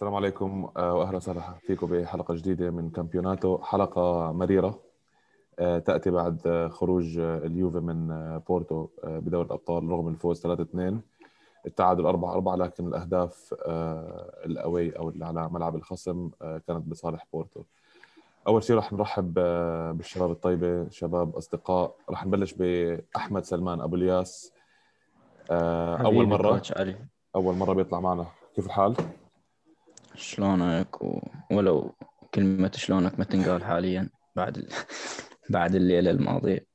السلام عليكم آه، وأهلا وسهلا فيكم بحلقة جديدة من كامبيوناتو. حلقة مريرة آه، تأتي بعد آه، خروج اليوفي من بورتو بدوري الأبطال رغم الفوز 3-2 التعادل 4 4 لكن الأهداف ال away أو اللي على ملعب الخصم كانت بصالح بورتو. أول شيء راح نرحب بالشباب الطيبة شباب أصدقاء. راح نبلش بأحمد سلمان أبو الياس. أول مرة. أول مرة بيطلع معنا. كيف الحال؟ شلونك و... ولو كلمة شلونك ما تنقال حاليا بعد ال... بعد الليلة الماضية.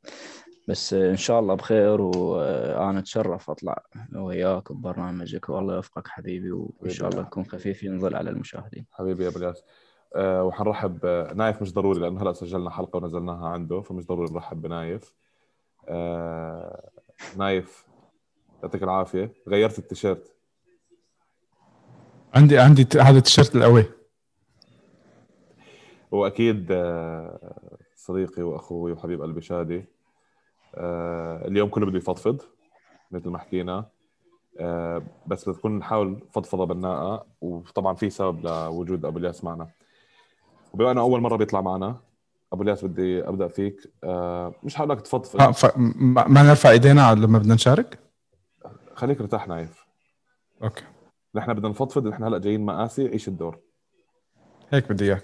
بس إن شاء الله بخير وأنا أتشرف أطلع وياك ببرنامجك. والله يوفقك حبيبي وإن شاء الله نكون خفيف ينزل على المشاهدين. حبيبي يا بلياس أه وحنرحب نايف مش ضروري لأنه هلا سجلنا حلقة ونزلناها عنده فمش ضروري نرحب بنايف. أه نايف يعطيك العافية. غيرت التيشيرت. عندي عندي هذا التيشيرت الاوي واكيد آه، صديقي وأخوي وحبيب قلبي شادي. آه، اليوم كله بده يفضفض مثل ما حكينا. آه، بس بتكون نحاول فضفضة بناءه وطبعا في سبب لوجود أبو الياس معنا. وبما إنه أول مرة بيطلع معنا أبو الياس بدي أبدأ فيك. مش حقول لك تفضفض. آه ف... ما نرفع إيدينا لما بدنا نشارك؟ خليك ارتاح نايف. okay. نحن بدنا نفضفض نحن هلأ جايين مقاسي عيش الدور؟ هيك بدي إياك.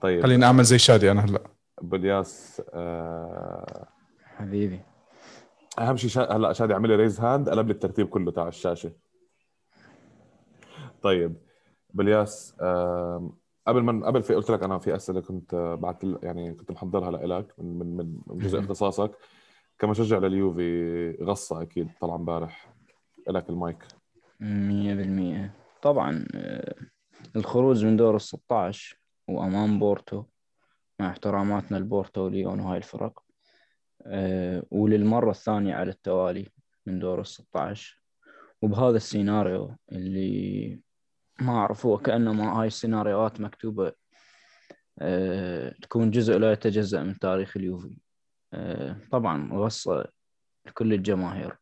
طيب. خليني أعمل زي شادي أنا هلأ. ابو الياس آه... حبيبي. أهم شيء شا... هلأ شادي عمل لي raise hand قلب لي الترتيب كله تاع الشاشة. طيب بالياس آه... قبل ما قبل في قلت لك أنا في أسئلة كنت بعت يعني كنت محضرها لك من من من جزء اختصاصك. كمشجع لليوفي غصة أكيد طلع امبارح. لك المايك. مية بالمية. طبعا آه، الخروج من دور الستاش وأمام بورتو مع احتراماتنا لبورتو وليون وهاي الفرق آه، وللمرة الثانية على التوالي من دور الستاش. وبهذا السيناريو اللي ما أعرف هو كأنما هاي السيناريوهات مكتوبة آه، تكون جزء لا يتجزأ من تاريخ اليوفي. طبعا غصة لكل الجماهير.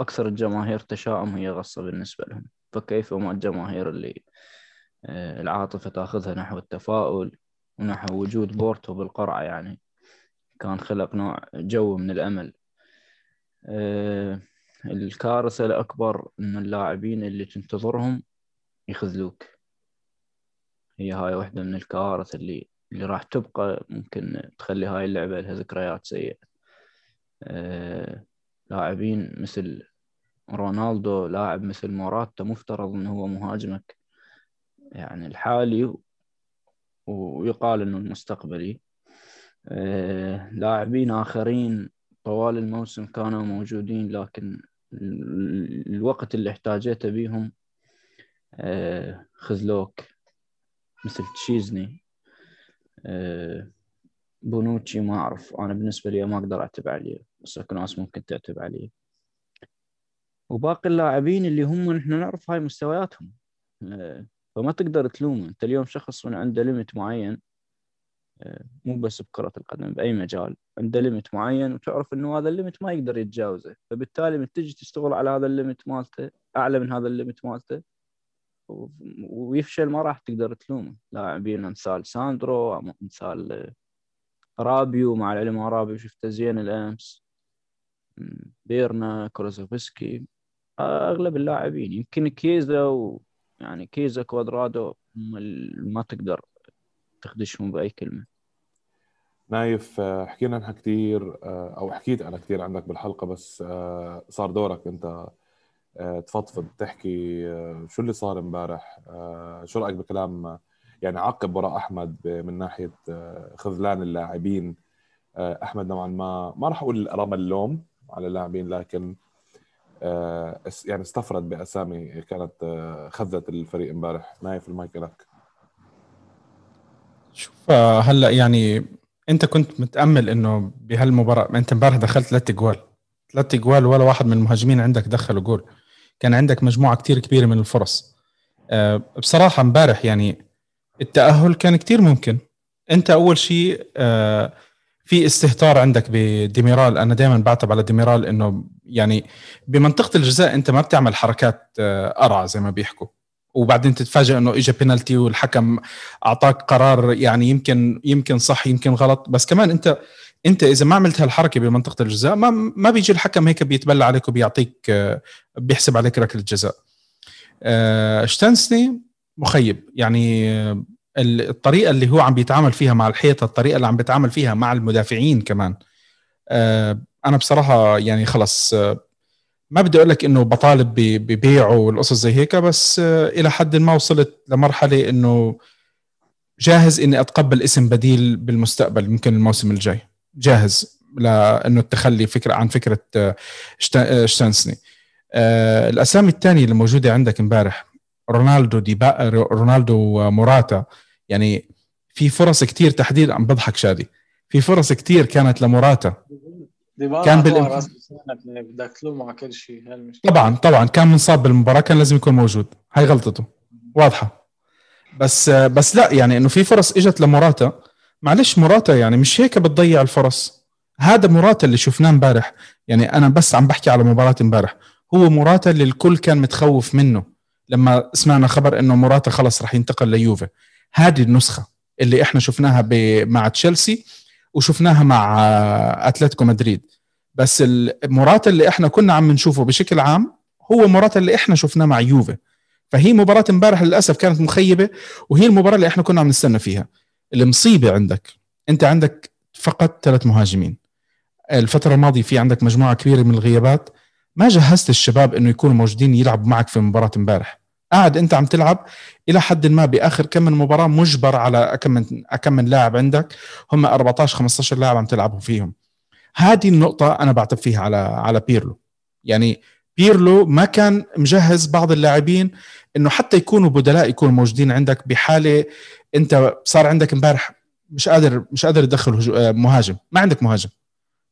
أكثر الجماهير تشاؤم هي غصة بالنسبة لهم. فكيف وما الجماهير اللي آه، العاطفة تأخذها نحو التفاؤل ونحو وجود بورتو بالقرعة؟ يعني كان خلق نوع جو من الأمل. آه، الكارثة الأكبر أن اللاعبين اللي تنتظرهم يخذلوك. هي هاي واحدة من الكوارث اللي اللي راح تبقى ممكن تخلي هاي اللعبة لها ذكريات سيئة. آه، لاعبين مثل رونالدو لاعب مثل موراتا مفترض إنه هو مهاجمك. يعني الحالي ويقال إنه المستقبلي. آه، لاعبين آخرين طوال الموسم كانوا موجودين لكن الوقت اللي احتاجيته بيهم آه، خذلوك مثل تشيزني. آه، بونوتشي ما أعرف أنا بالنسبة لي ما أقدر اعتب عليه. بس اكو ناس ممكن تعتب عليه. وباقي اللاعبين اللي هم نحن نعرف هاي مستوياتهم. آه، فما تقدر تلومه. انت اليوم شخص عنده ليمت معين آه، مو بس بكرة القدم بأي مجال. عنده limit معين وتعرف إنه هذا ال limit ما يقدر يتجاوزه. فبالتالي من تجي تشتغل على هذا ال limit مالته أعلى من هذا ال limit مالته ويفشل ما راح تقدر تلومه. لاعبين أمثال ساندرو أمثال رابيو مع العلم رابيو شفته زين الأمس. بيرنا كولوسيفسكي أغلب اللاعبين. يمكن كيزا ويعني كيزا كوادرادو ما تقدر تخدشهم بأي كلمة. نايف حكينا عنها كثير أو حكيت أنا كثير عندك بالحلقة بس صار دورك أنت تفضفض تحكي شو اللي صار امبارح؟ شو رأيك بكلام يعني عقب وراء أحمد من ناحية خذلان اللاعبين أحمد نوعا ما ما راح أقول رمى اللوم على اللاعبين لكن آه، يعني استفرد بأسامي كانت آه، خذت الفريق امبارح. نايف المايك لك. شوف آه، هلا يعني انت كنت متأمل انه بهالمباراة انت امبارح دخلت ثلاث جوال. ثلاث جوال ولا واحد من المهاجمين عندك دخلوا جول. كان عندك مجموعة كتير كبيرة من الفرص. بصراحة امبارح يعني التأهل كان كتير ممكن. انت أول شيء في استهتار عندك بديميرال. أنا دائما بعتب على ديميرال إنه يعني بمنطقة الجزاء أنت ما بتعمل حركات قرعه آه، زي ما بيحكوا. وبعدين تتفاجئ إنه اجى بينالتي والحكم أعطاك قرار يعني يمكن يمكن صح يمكن غلط. بس كمان أنت أنت إذا ما عملت هالحركة بمنطقة الجزاء ما ما بيجي الحكم هيك بيتبلى عليك وبيعطيك بيحسب عليك ركلة جزاء. آه، شتانسني مخيب. يعني الطريقة اللي هو عم بيتعامل فيها مع الحيطة الطريقة اللي عم بيتعامل فيها مع المدافعين كمان. آه، أنا بصراحة يعني خلص آه، ما بدي أقول لك إنه بطالب ببيعه والقصص زي هيك بس آه، إلى حد ما وصلت لمرحلة إنه جاهز إني أتقبل اسم بديل بالمستقبل يمكن الموسم الجاي. جاهز لإنه التخلي فكرة عن فكرة شتانسني. الأسامي الثانية اللي موجودة عندك امبارح رونالدو دي رونالدو موراتا يعني في فرص كثير تحديدا عم بضحك شادي. في فرص كثير كانت لموراتا كان بال بدك مع كل شيء طبعا طبعا. كان منصاب بالمباراة كان لازم يكون موجود. هاي غلطته. واضحة. بس بس لا يعني إنه في فرص إجت لموراتا معلش موراتا يعني مش هيك بتضيع الفرص. هذا موراتا اللي شفناه امبارح. يعني أنا بس عم بحكي على مباراة امبارح. هو موراتا اللي الكل كان متخوف منه. لما سمعنا خبر إنه موراتا خلص راح ينتقل ليوفي. هذه النسخة اللي إحنا شفناها مع تشيلسي وشفناها مع أتلتيكو مدريد. بس موراتا اللي إحنا كنا عم نشوفه بشكل عام هو موراتا اللي إحنا شفناه مع يوفي. فهي مباراة امبارح للأسف كانت مخيبة وهي المباراة اللي إحنا كنا عم نستنى فيها. المصيبة عندك أنت عندك فقط ثلاث مهاجمين. الفترة الماضية في عندك مجموعة كبيرة من الغيابات. ما جهزت الشباب إنه يكونوا موجودين يلعبوا معك في مباراة امبارح. قاعد أنت عم تلعب إلى حد ما بآخر كم من مباراة مجبر على كم من كم من لاعب عندك. هم 14 15 لاعب عم تلعبوا فيهم. هذه النقطة أنا بعتب فيها على على بيرلو. يعني بيرلو ما كان مجهز بعض اللاعبين إنه حتى يكونوا بدلاء يكونوا موجودين عندك بحالة أنت صار عندك امبارح مش قادر مش قادر تدخل آه، مهاجم. ما عندك مهاجم.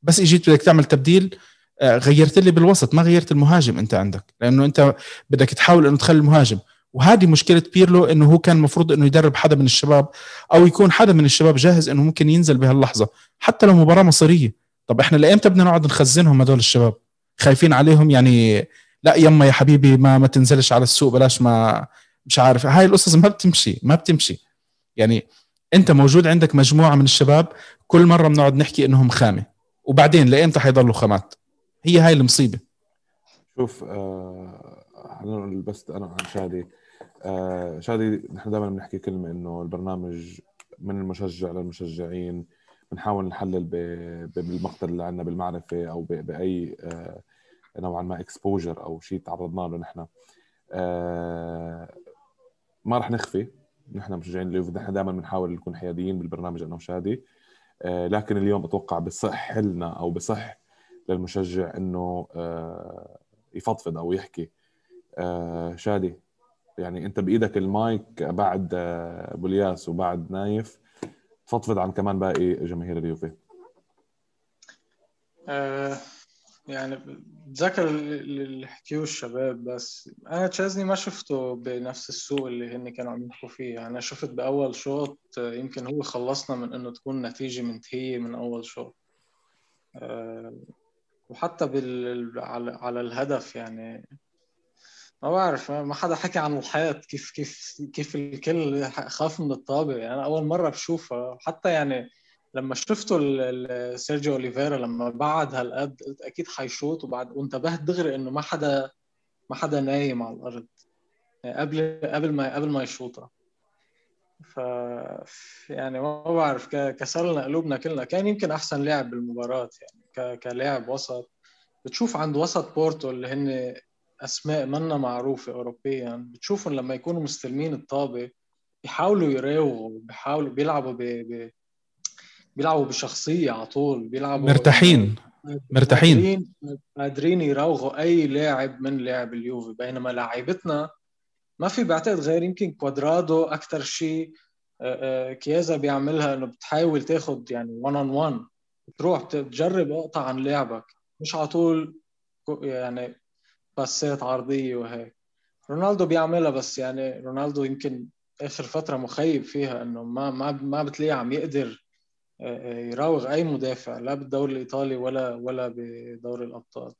بس إجيت بدك تعمل تبديل غيرت لي بالوسط ما غيرت المهاجم أنت عندك لأنه أنت بدك تحاول إنه تخلي المهاجم. وهذه مشكلة بيرلو إنه هو كان المفروض إنه يدرب حدا من الشباب أو يكون حدا من الشباب جاهز إنه ممكن ينزل بهاللحظة حتى لو مباراة مصيرية. طب إحنا لأيمتى بدنا نقعد نخزنهم هدول الشباب؟ خايفين عليهم؟ يعني لا يما يا حبيبي ما ما تنزلش على السوق بلاش ما مش عارف. هاي القصص ما بتمشي ما بتمشي. يعني أنت موجود عندك مجموعة من الشباب كل مرة بنقعد نحكي إنهم خامة. وبعدين لأيمتى حيضلوا خامات؟ هي هاي المصيبة. شوف آه بس أنا عن شادي. آه شادي نحن دائما بنحكي كلمة إنه البرنامج من المشجع للمشجعين بنحاول نحلل بالمقتل اللي عندنا بالمعرفة أو بأي آه نوعا ما اكسبوجر أو شيء تعرضنا له نحن. آه ما رح نخفي. نحن مشجعين اليوفي نحن دائما بنحاول نكون حياديين بالبرنامج أنا وشادي. آه لكن اليوم أتوقع بصح لنا أو بصح للمشجع إنه آه، يفضفض أو يحكي. آه، شادي يعني أنت بإيدك المايك بعد آه، أبو الياس وبعد نايف فضفض عن كمان باقي جماهير اليوفي. يعني بتذكر اللي حكيوه الشباب بس أنا تشازني ما شفته بنفس السوق اللي هن كانوا عم يحكوا فيه. أنا شفت بأول شوط يمكن هو خلصنا من إنه تكون نتيجة منتهية من أول شوط. وحتى بال... على... على الهدف يعني. ما بعرف ما حدا حكى عن الحياة كيف كيف كيف الكل خاف من الطابة. يعني أنا أول مرة بشوفها. حتى يعني لما شفته سيرجيو أوليفيرا لما بعد هالقد قلت أكيد حيشوط وبعد وانتبهت دغري إنه ما حدا ما حدا نايم على الأرض. يعني قبل قبل ما قبل ما يشوطها. ف يعني ما بعرف كسرنا قلوبنا كلنا. كان يمكن أحسن لاعب بالمباراة يعني. كلاعب وسط. بتشوف عند وسط بورتو اللي هن أسماء منا معروفة اوروبيا بتشوفهم لما يكونوا مستلمين الطابة بيحاولوا يراوغوا بيحاولوا بيلعبوا ب... ب... بيلعبوا بشخصية على طول بيلعبوا مرتاحين. مرتاحين. قادرين قادرين يراوغوا أي لاعب من لاعب اليوفي. بينما لاعيبتنا ما في بعتقد غير يمكن كوادرادو أكثر شيء كيازا بيعملها إنه بتحاول تاخذ يعني 1 on 1 تروح تجرب اقطع عن لعبك مش على طول يعني باسات عرضية وهيك. رونالدو بيعملها بس يعني رونالدو يمكن آخر فترة مخيب فيها إنه ما ما ما بتلاقيه عم يقدر يراوغ أي مدافع لا بالدوري الإيطالي ولا ولا بدوري الأبطال.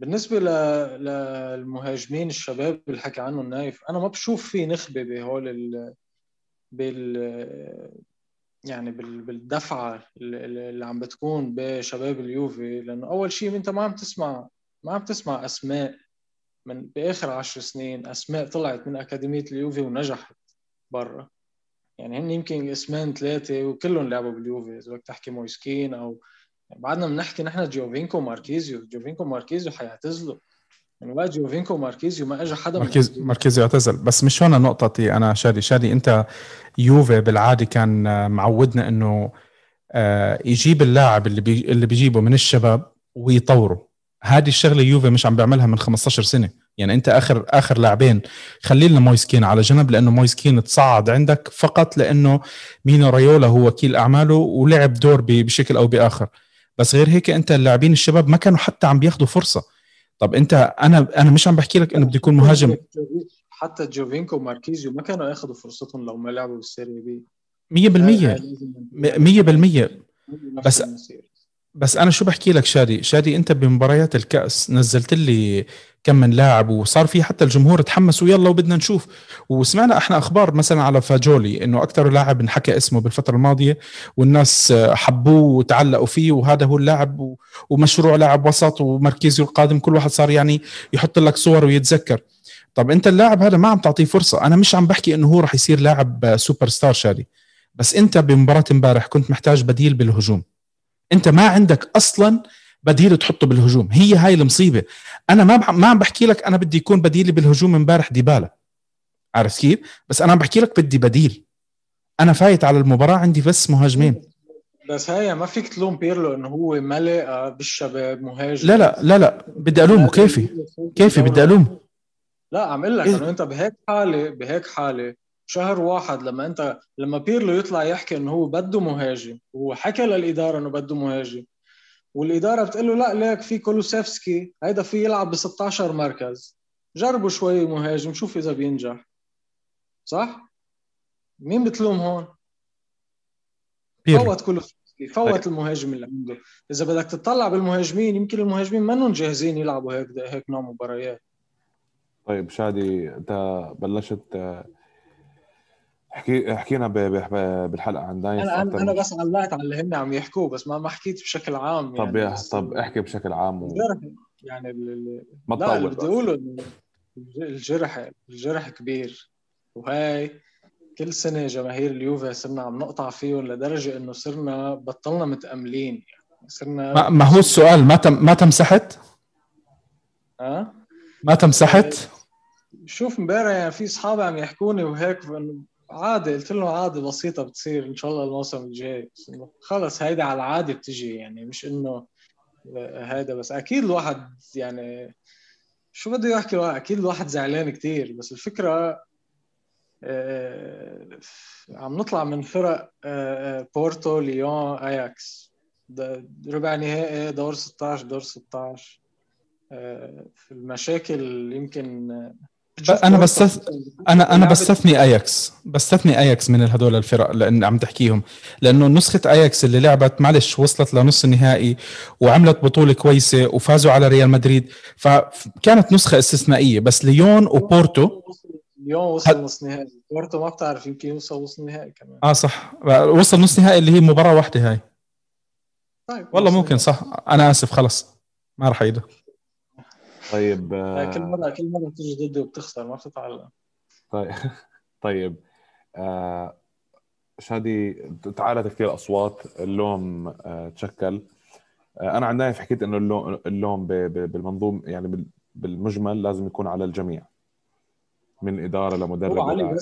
بالنسبة ل- للمهاجمين الشباب اللي حكى عنه النايف أنا ما بشوف في نخبة بهول ال... بال يعني بال... بالدفعة اللي عم بتكون بشباب اليوفي لأنه أول شيء أنت ما عم تسمع ما عم تسمع أسماء من بآخر عشر سنين أسماء طلعت من أكاديمية اليوفي ونجحت برا. يعني هن يمكن اسمين ثلاثة وكلهم لعبوا باليوفي إذا بدك تحكي مويسكين أو بعدنا بنحكي نحن جوفينكو ماركيزيو جوفينكو ماركيزيو حيعتزلوا. من وقت جوفينكو ماركيزيو ما اجى حدا الأكاديمية. ماركيزيو اعتزل. بس مش هون نقطتي أنا شادي. شادي أنت يوفي بالعادة كان آه، معودنا إنه آه، يجيب اللاعب اللي بي اللي بيجيبه من الشباب ويطوره. هذه الشغلة يوفي مش عم بيعملها من 15 سنة. يعني أنت اخر آخر لاعبين خلي لنا مويسكين على جنب لأنه مويسكين تصعد عندك فقط لأنه مينو ريولا هو وكيل أعماله ولعب دور بشكل أو بآخر. بس غير هيك أنت اللاعبين الشباب ما كانوا حتى عم بياخذوا فرصة. طب انت أنا أنا مش عم بحكي لك انه بده يكون مهاجم. حتى جوفينكو وماركيزيو ما كانوا ياخذوا فرصتهم لو ما لعبوا بالسيريا بي. 100% مية بالمية. بس بس- أنا شو بحكي لك شادي؟ شادي أنت بمباريات الكأس نزلت لي كم من لاعب وصار في حتى الجمهور تحمس ويلا وبدنا نشوف. وسمعنا إحنا أخبار مثلا على فاجولي إنه أكثر لاعب انحكى اسمه بالفترة الماضية والناس حبوه وتعلقوا فيه وهذا هو اللاعب ومشروع لاعب وسط وماركيزيو القادم كل واحد صار يعني يحط لك صور ويتذكر. طب أنت اللاعب هذا ما عم تعطيه فرصة. أنا مش عم بحكي إنه هو رح يصير لاعب سوبر ستار شادي. بس أنت بمباراة امبارح كنت محتاج بديل بالهجوم. انت ما عندك أصلا بديل تحطه بالهجوم. هي هاي المصيبة. أنا ما ما عم بحكي لك أنا بدي يكون بديلي بالهجوم امبارح ديبالا. عارف كيف؟ بس أنا عم بحكي لك بدي بديل. أنا فايت على المباراة عندي بس مهاجمين. بس هي ما فيك تلوم بيرلو إنه هو ما لقى بالشباب مهاجم. لا لا لا لا. بدي ألومه. كيفي؟ كيفي بدي ألومه. لا عم أقول لك إيه؟ إنه أنت بهيك حالة بهيك حالة شهر واحد لما انت لما بيرلو يطلع يحكي انه هو بده مهاجم وهو حكى للإدارة إنه بده مهاجم. والإدارة بتقول له لا ليك في كولوسيفسكي هيدا في يلعب ب 16 مركز. جربوا شوي مهاجم شوف إذا بينجح. صح؟ مين بتلوم هون؟ بيرلو. فوت كولوسيفسكي فوت المهاجم اللي عنده. إذا بدك تطلع بالمهاجمين يمكن المهاجمين منهم جاهزين يلعبوا هيك هيك نوع مباريات. طيب شادي أنت بلشت احكي حكينا ب- ب- بالحلقة عن دايف أنا أنا بس علقت على اللي هن عم يحكوه بس ما ما حكيت بشكل عام يعني طب يا بس طب احكي بشكل عام الجرح يعني ال- ال- لا اللي بدي بس. اقوله الجرح الجرح كبير. وهاي كل سنة جماهير اليوفي صرنا عم نقطع فيهم لدرجة إنه صرنا بطلنا متأملين. يعني صرنا ما, ما هو السؤال ما تم ما تمسحت؟ ها؟ ما تمسحت؟ شوف امبارح يعني في أصحابي عم يحكوني وهيك إنه عادي قلت لهم عادي بسيطة بتصير إن شاء الله الموسم الجاي. خلص هيدا على العاده بتجي يعني مش إنه هيدا بس. أكيد الواحد يعني شو بده يحكي؟ الواحد أكيد الواحد زعلان كتير بس الفكرة آه، عم نطلع من فرق آه، بورتو ليون أياكس. ربع نهائي دور 16 دور 16 آه، المشاكل يمكن أنا بستث... أنا أنا بستثني اياكس بستثني اياكس من هدول الفرق لأن عم تحكيهم. لأنه نسخة اياكس اللي لعبت معلش وصلت لنص النهائي وعملت بطولة كويسة وفازوا على ريال مدريد. فكانت نسخة استثنائية. بس ليون وبورتو ليون وصل نص نهائي. بورتو ما بتعرف يمكن يوصل نص نهائي كمان. آه صح. وصل نص نهائي اللي هي مباراة واحدة هاي. طيب والله ممكن. صح. أنا آسف خلص. ما راح أعيده. طيب آه، كل آه، مره كل مرة بتيجي ضدي وبتخسر ما بتتعلم. طيب طيب آه، شادي تعالت كثير أصوات اللوم آه، تشكل. آه، أنا عن نايف حكيت إنه اللوم اللوم بالمنظوم يعني بال- بالمجمل لازم يكون على الجميع من إدارة لمدرب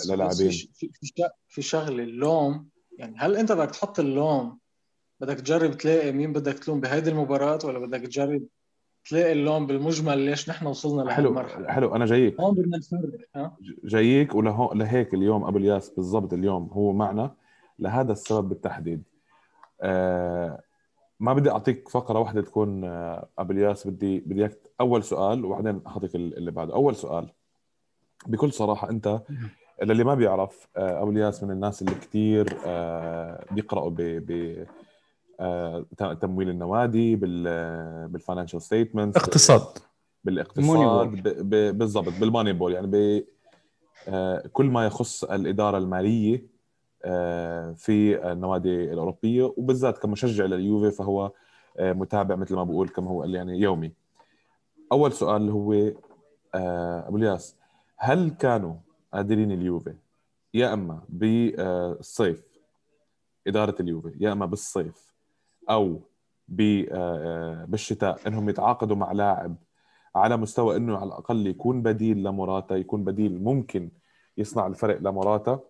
للاعبين. في شغله اللوم يعني هل أنت بدك تحط اللوم بدك تجرب تلاقي مين بدك تلوم بهيدي المباراة ولا بدك تجرب تلاقي اللوم بالمجمل ليش نحن وصلنا حلو لهالمرحلة. حلو أنا جايك. هون بدنا نفرق جايك ولهو لهيك اليوم أبو الياس بالضبط اليوم هو معنا لهذا السبب بالتحديد. آه ما بدي أعطيك فقرة واحدة تكون آه أبو الياس بدي بدي إياك أول سؤال وبعدين اعطيك ال- اللي بعده. أول سؤال بكل صراحة أنت للي ما بيعرف آه أبو الياس من الناس اللي كثير آه بيقرأوا ب تمويل النوادي بال بال financial statements اقتصاد. بالاقتصاد بالضبط بالماني بول. يعني ب آه، كل ما يخص الإدارة المالية آه، في النوادي الأوروبية وبالذات كمشجع لليوفي فهو آه، متابع مثل ما بقول كما هو قال يعني يومي. أول سؤال هو آه، أبو الياس هل كانوا قادرين اليوفي؟ يا إما بالصيف إدارة اليوفي يا إما بالصيف. أو ب- آه، بالشتاء إنهم يتعاقدوا مع لاعب على مستوى إنه على الأقل يكون بديل لموراتا يكون بديل ممكن يصنع الفرق لموراتا.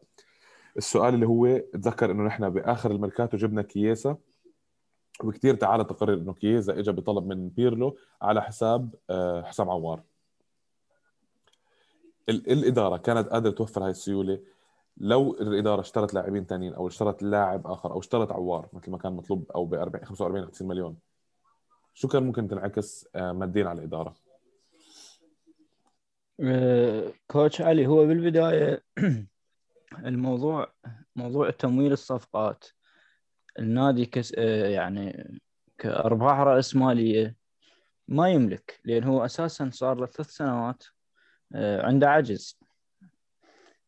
السؤال اللي هو تذكر إنه نحن بآخر الميركاتو جبنا كييسا؟ وكثير تعالى تقرر إنه كييزا اجى بطلب من بيرلو على حساب آه، حسام عوار. ال- الإدارة كانت قادرة توفر هاي السيولة لو الإدارة اشترت لاعبين ثانيين أو اشترت لاعب آخر أو اشترت عوار مثل ما كان مطلوب أو ب 40 45 50 مليون شو كان ممكن تنعكس آه، ماديا على الإدارة؟ آه، coach علي هو بالبداية الموضوع موضوع تمويل الصفقات النادي كس آه، يعني كأرباح رأسمالية ما يملك لأن هو أساسا صار له ثلاث سنوات عنده عجز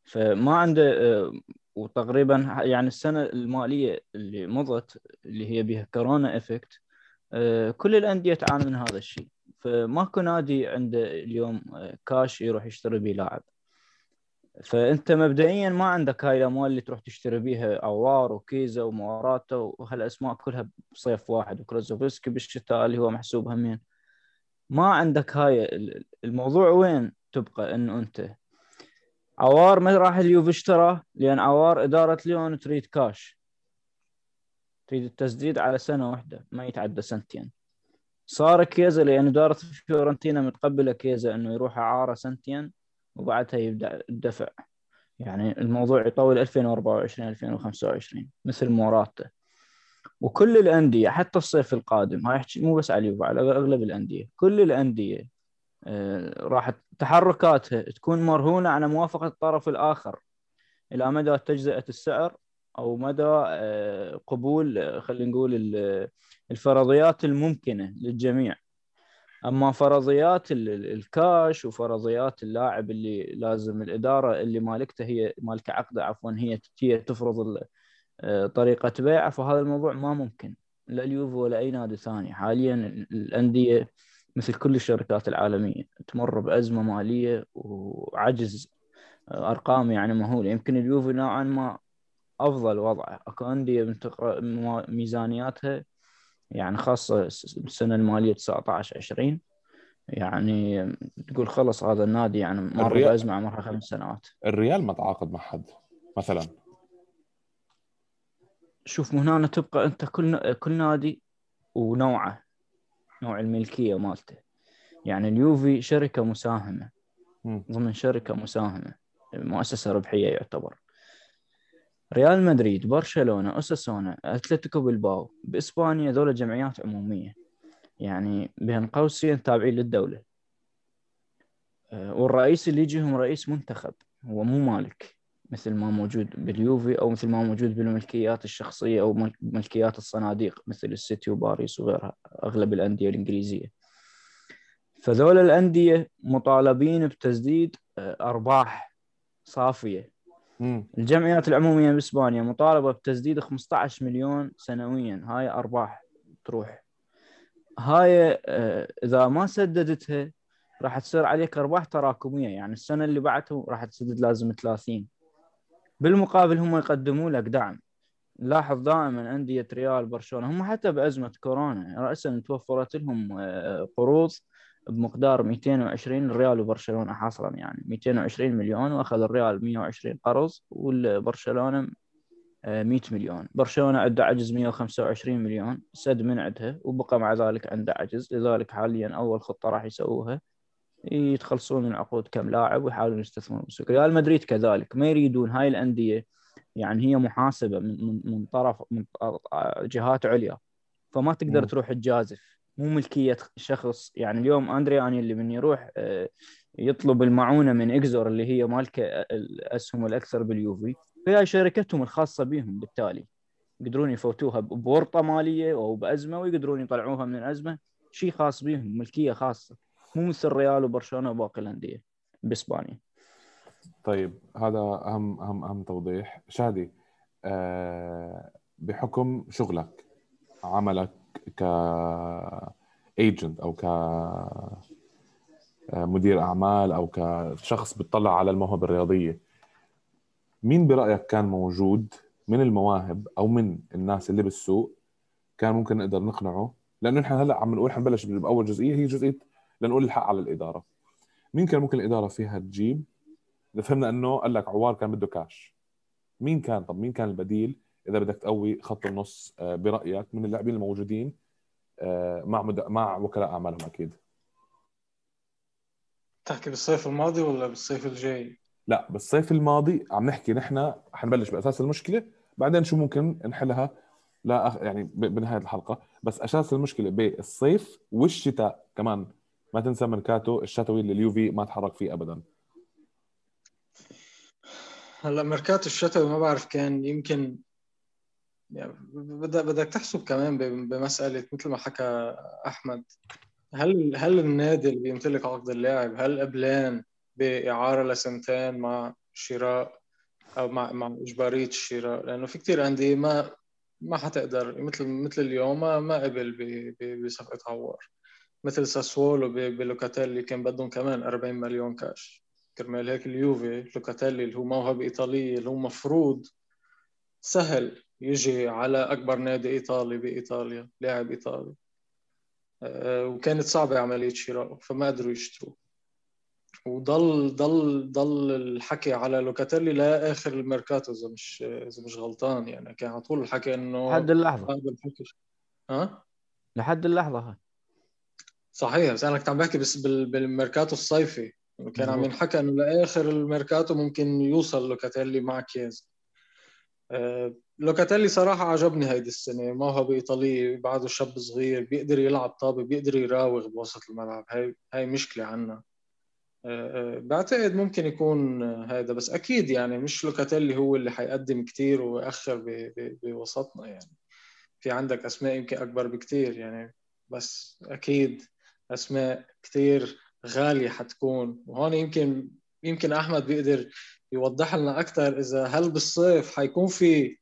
فما عنده آه، وتقريبا يعني السنة المالية اللي مضت اللي هي بها corona effect كل الأندية تعاني من هذا الشيء. فماكو نادي عنده اليوم آه، كاش يروح يشتري بيه لاعب. فأنت مبدئيا ما عندك هاي الأموال اللي تروح تشتري بيها عوار وكيزا ومواراتا وهالاسماء كلها بصيف واحد وكروزوفسكي بالشتاء اللي هو محسوب همين. ما عندك هاي ال- الموضوع وين تبقى انه أنت عوار ما راح اليوفي اشتراه لأن عوار إدارة ليون تريد كاش. تريد التسديد على سنة واحدة ما يتعدى سنتين. صار كيزا لأن إدارة فيورنتينا متقبلة كيزا إنه يروح أعارة سنتين وبعدها يبدأ الدفع. يعني الموضوع يطول 2024 2025 مثل موراتا. وكل الأندية حتى الصيف القادم هاي احكي مو بس على اليوفي على أغلب الأندية كل الأندية راح تحركاتها تكون مرهونة على موافقة الطرف الآخر. إلى مدى تجزئة السعر أو مدى آه، قبول آه، خلينا نقول ال- الفرضيات الممكنة للجميع. أما فرضيات ال- ال- الكاش وفرضيات اللاعب اللي لازم الإدارة اللي مالكته هي مالكه عقده عفوا هي هي تفرض آه، طريقة بيعه فهذا الموضوع ما ممكن. لا اليوفي ولا أي نادي ثاني. حاليا ال- الأندية مثل كل الشركات العالمية تمر بأزمة مالية وعجز آه، أرقام يعني مهولة. يمكن اليوفي نوعا ما أفضل وضعه أكو أندية منتقر- مو- ميزانياتها يعني خاصة السنة المالية 19 20 يعني تقول خلص هذا النادي يعني مر الريال- بأزمة عمرها خمس سنوات. الريال ما تعاقد مع حد مثلا. شوف من هنا تبقى أنت كل كل نادي ونوعه. نوع الملكية مالته. يعني اليوفي شركة مساهمة. ضمن شركة مساهمة. مؤسسة ربحية يعتبر. ريال مدريد برشلونة أوساسونا أتلتيكو بالباو بإسبانيا ذولا جمعيات عمومية. يعني بين قوسين تابعين للدولة. آه، والرئيس اللي يجيهم رئيس منتخب. هو مو مالك. مثل ما موجود باليوفي أو مثل ما موجود بالملكيات الشخصية أو مل- ملكيات الصناديق مثل السيتي وباريس وغيرها أغلب الأندية الإنجليزية. فذول الأندية مطالبين بتسديد آه، أرباح صافية. مم. الجمعيات العمومية بإسبانيا مطالبة بتسديد 15 مليون سنويا. هاي أرباح تروح. هاي آه، إذا ما سددتها راح تصير عليك أرباح تراكمية. يعني السنة اللي بعدها راح تسدد لازم 30 بالمقابل هم يقدموا لك دعم. لاحظ دائما أندية ريال برشلونة هم حتى بأزمة كورونا راسا توفرت لهم آه، قروض بمقدار 220 الريال وبرشلونة حصرا يعني 220 مليون وأخذ الريال 120 قرض والبرشلونة آه، 100 مليون. برشلونة عنده عجز 125 مليون سد من عندها وبقى مع ذلك عنده عجز. لذلك حاليا أول خطة راح يسووها يتخلصون من عقود كم لاعب ويحاولون يستثمرون بالسوق ريال مدريد كذلك ما يريدون. هاي الأندية يعني هي محاسبة من من طرف من جهات عليا. فما تقدر مم. تروح تجازف. مو ملكية شخص. يعني اليوم اندرياني اللي من يروح آه، يطلب المعونة من إكزور اللي هي مالكة الأسهم الأكثر باليوفي. فهي شركتهم الخاصة بهم بالتالي. يقدرون يفوتوها بورطة مالية أو بأزمة ويقدرون يطلعوها من الأزمة. شيء خاص بهم ملكية خاصة. مو مثل الريال وبرشلونة وباقي الأندية بإسبانيا. طيب هذا أهم أهم أهم توضيح. شادي آه بحكم شغلك عملك ك ايجنت أو ك مدير أعمال أو كشخص بيطلع على الموهبة الرياضية مين برأيك كان موجود من المواهب أو من الناس اللي بالسوق كان ممكن نقدر نقنعه؟ لأنه نحن هلأ عم نقول حنبلش بأول جزئية هي جزئية لنقول الحق على الإدارة. مين كان ممكن الإدارة فيها تجيب؟ فهمنا إنه قال لك عوار كان بده كاش مين كان؟ طب مين كان البديل؟ إذا بدك تقوي خط النص آه، برأيك من اللاعبين الموجودين آه، مع مد... مع وكلاء أعمالهم أكيد. تحكي بالصيف الماضي ولا بالصيف الجاي؟ لا بالصيف الماضي عم نحكي نحن حنبلش بأساس المشكلة بعدين شو ممكن نحلها؟ لا أخ... يعني بنهاية الحلقة. بس أساس المشكلة بالصيف والشتاء كمان. ما تنسى ميركاتو الشتوي اللي اليوفي ما تحرك فيه ابدا. هلا ميركاتو الشتوي ما بعرف كان يمكن يعني بدك تحسب كمان بمسألة مثل ما حكى أحمد. هل هل النادي اللي بيمتلك عقد اللاعب هل قبلان بإعارة لسنتين مع شراء أو مع مع إجبارية الشراء؟ لأنه في كثير أندية ما ما حتقدر مثل مثل اليوم ما ما قبل بصفقة عوار. مثل ساسولو بلوكاتيلي كان بدهم كمان 40 مليون كاش. كرمال هيك اليوفي لوكاتيلي اللي هو موهبه ايطاليه اللي هو مفروض سهل يجي على أكبر نادي إيطالي بإيطاليا لاعب إيطالي. آه، وكانت صعبة عملية شرائه فما قدروا يشتروه. وضل ضل ضل الحكي على لوكاتيلي لاخر الميركاتو إذا مش إذا مش غلطان يعني كان على طول الحكي إنه لحد اللحظة. هذا الحكي. ها؟ لحد اللحظة. هاي صحيح بس أنا كنت عم بحكي بس بالميركاتو الصيفي. كان عم ينحكى إنه لآخر الميركاتو ممكن يوصل لوكاتيلي مع كييزا، لوكاتيلي صراحة عجبني هيدي السنة. موهبة إيطالية بعده شاب صغير بيقدر يلعب طابة بيقدر يراوغ بوسط الملعب. هاي هاي مشكلة عنا. آه، آه، بعتقد ممكن يكون هذا بس أكيد يعني مش لوكاتيلي هو اللي حيقدم كتير ويأخر بوسطنا يعني. في عندك أسماء يمكن أكبر بكتير يعني بس أكيد أسماء كتير غالية حتكون. وهون يمكن يمكن أحمد بيقدر يوضح لنا أكثر إذا هل بالصيف حيكون في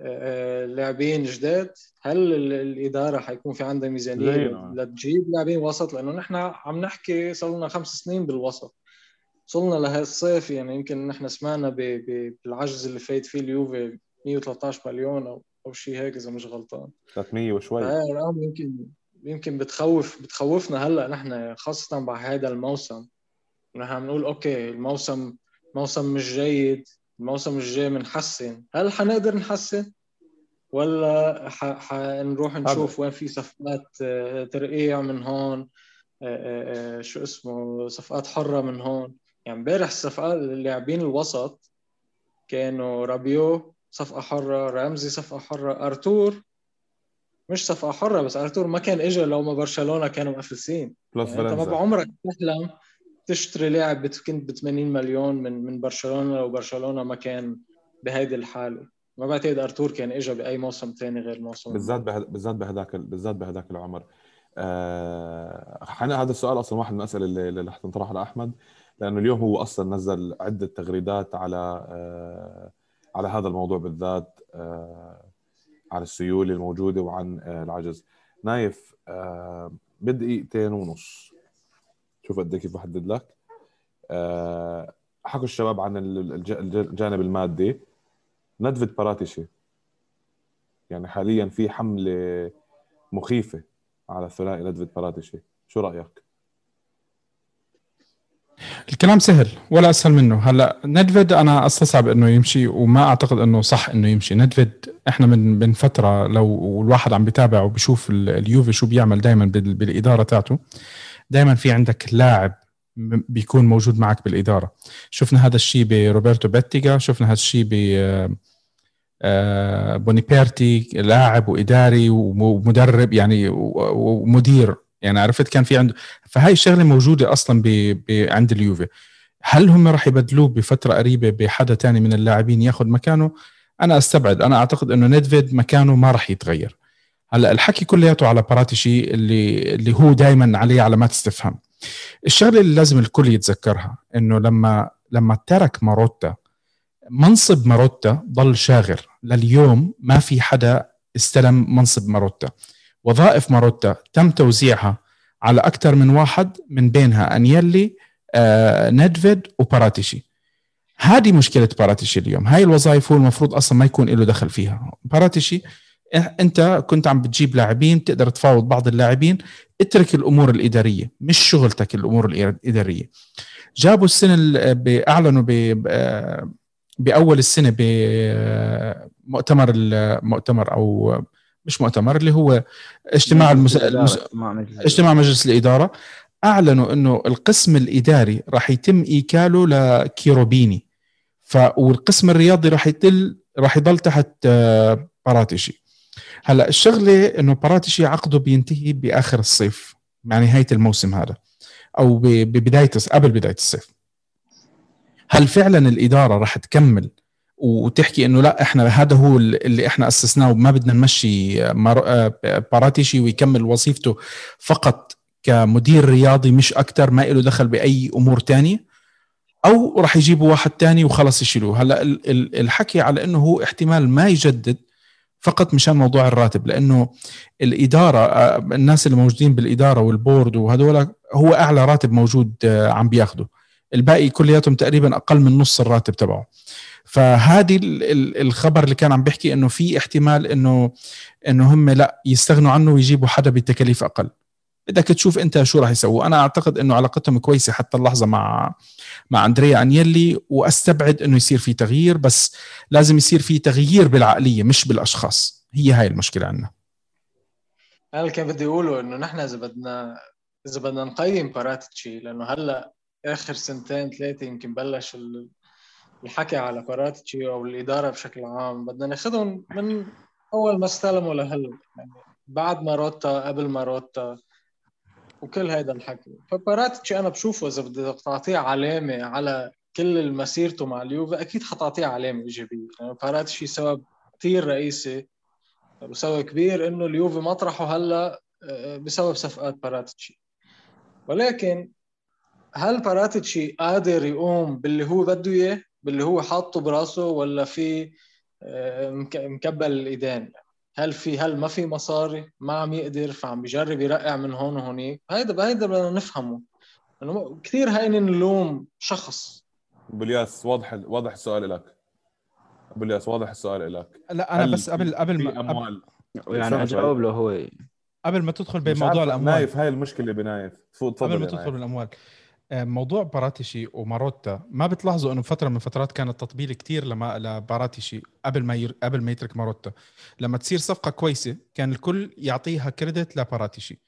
آه، لاعبين جداد؟ هل الإدارة حيكون في عندها ميزانية لتجيب لاعبين وسط؟ لأنه نحن عم نحكي صار لنا خمس سنين بالوسط. وصلنا لهالصيف يعني يمكن نحن سمعنا بالعجز اللي فايت فيه اليوفي 113 مليون أو أو شيء هيك إذا مش غلطان. 300 وشوي. هاي الارقام يمكن يمكن بتخوف بتخوفنا هلأ نحن خاصة بعد هذا الموسم. نحن عم نقول أوكي الموسم موسم مش جيد الموسم الجاي بنحسن هل حنقدر نحسن؟ ولا حنروح نشوف وين في صفقات آه، ترقيع من هون آه، آه، شو اسمه صفقات حرة من هون. يعني امبارح الصفقات اللاعبين الوسط كانوا رابيو صفقة حرة رامزي صفقة حرة أرتور مش صفقة حرة بس أرتور ما كان اجى لو ما برشلونة كانوا مفلسين يعني أنت ما بعمرك تحلم تشتري لاعب كنت ب 80 مليون من من برشلونة لو برشلونة ما كان بهيدي الحالة. ما بعتقد أرتور كان اجى بأي موسم ثاني غير الموسم بالذات بالذات بهذاك بالذات بهذاك العمر. آه هذا السؤال أصلا واحد من الأسئلة اللي, اللي رح تنطرح لاحمد لأنه اليوم هو أصلا نزل عدة تغريدات على آه على هذا الموضوع بالذات. آه على السيولة الموجودة وعن آه العجز. نايف آه بدقيقتين ونص. شوف قد كيف بحدد لك. أه حكوا الشباب عن الجانب المادي. ندفد باراتيشي يعني حاليا في حملة مخيفة على الثنائي ندفد باراتيشي شو رأيك؟ الكلام سهل ولا أسهل منه. هلأ ندفيد أنا أستصعب إنه يمشي وما أعتقد إنه صح إنه يمشي. ندفيد إحنا من من فترة لو الواحد عم بيتابع وبشوف اليوفي شو بيعمل دائما بالإدارة تاعته دائما في عندك لاعب بيكون موجود معك بالإدارة. شفنا هذا الشيء بروبرتو بيتيجا شفنا هذا الشيء ب آه، بونيبيرتي لاعب وإداري ومدرب يعني ومدير. يعني عرفت كان في عنده فهاي الشغلة موجودة أصلا ب... ب... عند اليوفي. هل هم راح يبدلوه بفترة قريبة بحدا تاني من اللاعبين ياخذ مكانه؟ أنا أستبعد. أنا أعتقد إنه نيدفيد مكانه ما راح يتغير. هلأ الحكي كلياته على باراتيشي اللي اللي هو دائما عليه علامات استفهام الشغلة اللي لازم الكل يتذكرها إنه لما لما ترك ماروتا منصب ماروتا ضل شاغر. لليوم ما في حدا استلم منصب ماروتا. وظائف ماروتا تم توزيعها على أكثر من واحد من بينها انيلي آه، ندفيد وباراتيشي. هذه مشكلة باراتيشي اليوم. هاي الوظائف هو المفروض أصلا ما يكون له دخل فيها. باراتيشي أنت كنت عم بتجيب لاعبين تقدر تفاوض بعض اللاعبين اترك الأمور الإدارية مش شغلتك الأمور الإدارية. جابوا السنة أعلنوا بأول السنة بمؤتمر المؤتمر أو مش مؤتمر اللي هو اجتماع المس... المس... اجتماع مجلس الإدارة. أعلنوا إنه القسم الإداري راح يتم إيكاله لكيروبيني. ف والقسم الرياضي راح يضل راح يضل تحت آه، باراتيشي هلا الشغلة إنه باراتيشي عقده بينتهي بآخر الصيف مع نهاية الموسم هذا أو ببداية قبل بداية الصيف. هل فعلا الإدارة راح تكمل وتحكي إنه لا إحنا هذا هو اللي إحنا أسسناه وما بدنا نمشي آه، باراتيشي ويكمل وظيفته فقط كمدير رياضي مش أكثر ما له دخل بأي أمور تانية أو راح يجيبوا واحد تاني وخلص يشيلوه. هلأ الحكي على إنه هو احتمال ما يجدد فقط مشان موضوع الراتب لأنه الإدارة آه، الناس اللي موجودين بالإدارة والبورد وهذول هو أعلى راتب موجود آه، عم بياخده. الباقي كلياتهم تقريبا أقل من نص الراتب تبعه. فهذه الخبر اللي كان عم بيحكي إنه في احتمال انه إنه هم لا يستغنوا عنه ويجيبوا حدا بتكاليف أقل. بدك تشوف أنت شو راح يسووا. أنا أعتقد إنه علاقتهم كويسة حتى اللحظة مع مع أندريا أنيلي وأستبعد إنه يصير في تغيير بس لازم يصير في تغيير بالعقلية مش بالأشخاص. هي هاي المشكلة عندنا. أنا كان بدي أقوله إنه نحن إذا بدنا إذا بدنا نقيم باراتيتشي لأنه هلأ آخر سنتين ثلاثة يمكن بلش الحكي على باراتيتشي أو الإدارة بشكل عام بدنا ناخذهم من أول ما استلموا لهلا يعني بعد ماروتا قبل ماروتا وكل هذا الحكي. فباراتيتشي أنا بشوفه إذا بدك تعطيه علامة على كل مسيرته مع اليوفي أكيد حتعطيه علامة إيجابية. يعني باراتشي سبب كثير رئيسي وسبب كبير إنه اليوفي مطرحه هلا آه، بسبب صفقات باراتشي ولكن هل باراتشي قادر يقوم باللي هو بده إياه؟ باللي هو حاطه براسه ولا في آه، مكبل الإيدين؟ هل في هل ما في مصاري؟ ما عم يقدر فعم بيجرب يرقع من هون وهونيك. هيدا هيدا بدنا نفهمه. إنه كثير هين نلوم شخص. ابو الياس واضح واضح السؤال لك ابو الياس واضح السؤال لك لا أنا بس قبل قبل ما أموال؟ يعني أجاوب له هو. قبل ما تدخل بموضوع الأموال. نايف هاي المشكلة بنايف. تفضل قبل ما تدخل بالاموال موضوع باراتيتشي وماروتا ما بتلاحظوا إنه فترة من فترات كان التطبيل كثير لما لباراتيتشي قبل ما ير... قبل ما يترك ماروتا. لما تصير صفقة كويسة كان الكل يعطيها credit لباراتيتشي.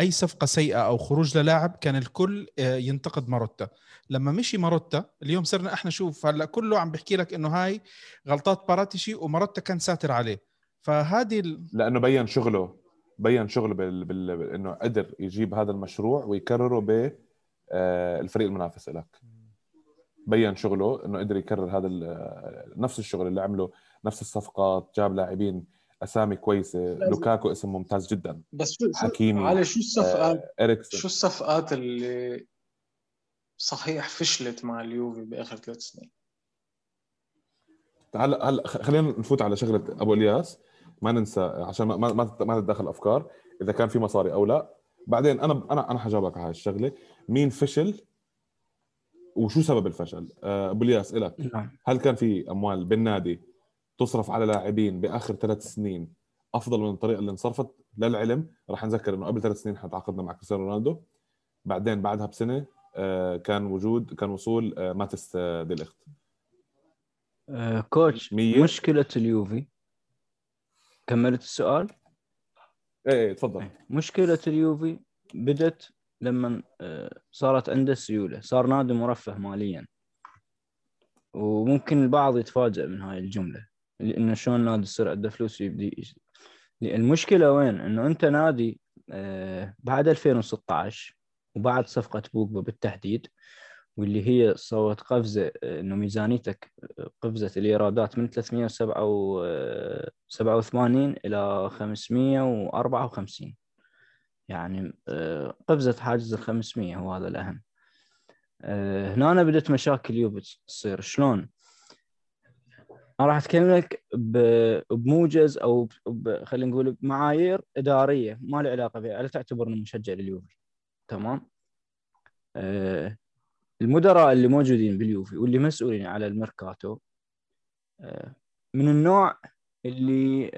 أي صفقة سيئة أو خروج للاعب كان الكل آه، ينتقد ماروتا. لما مشي ماروتا اليوم صرنا إحنا شوف هلأ كله عم بيحكي لك إنه هاي غلطات باراتيتشي وماروتا كان ساتر عليه. فهذه ال... لأنه بين شغله بين شغله بال... بال... إنه قدر يجيب هذا المشروع ويكرره ب آه، الفريق المنافس لك. بين شغله إنه قدر يكرر هذا نفس الشغل اللي عمله نفس الصفقات جاب لاعبين أسامي كويسة. لوكاكو اسم ممتاز جدا. بس شو حكيمي علي شو الصفقات آه شو الصفقات اللي صحيح فشلت مع اليوفي بآخر ثلاث سنين؟ هلا هلا خلينا نفوت على شغلة أبو إلياس. ما ننسى عشان ما ما ما تتدخل أفكار إذا كان في مصاري أو لا. بعدين أنا أنا أنا حجاوبك على هاي الشغلة. مين فشل وشو سبب الفشل؟ آه، أبو الياس لك نعم. هل كان في أموال بالنادي تصرف على لاعبين بآخر ثلاث سنين أفضل من الطريقة اللي انصرفت؟ للعلم راح نذكر إنه قبل ثلاث سنين إحنا تعاقدنا مع كريستيانو رونالدو. بعدين بعدها بسنة آه، كان وجود كان وصول آه، ماتياس ديليخت coach مشكلة اليوفي. كملت السؤال؟ إيه, إيه تفضل. مشكلة اليوفي بدت لما آه، صارت عنده سيولة صار نادي مرفه ماليا. وممكن البعض يتفاجئ من هاي الجملة انه شلون نادي يصير عنده فلوس ويبدي المشكلة وين؟ إنه أنت نادي آه، بعد 2016 وبعد صفقة بوجبا بالتحديد واللي هي صوت قفزة آه، إنه ميزانيتك قفزت الإيرادات من 387 إلى 554 يعني آه، قفزت حاجز ال 500 هو هذا الأهم. آه، هنا أنا بدت مشاكل يوفي تصير. شلون؟ أنا راح اتكلم لك بموجز أو خلينا نقول بمعايير إدارية ما له علاقة بها لا تعتبرني مشجع لليوفي. تمام؟ آه، المدراء اللي موجودين باليوفي واللي مسؤولين على الميركاتو من النوع اللي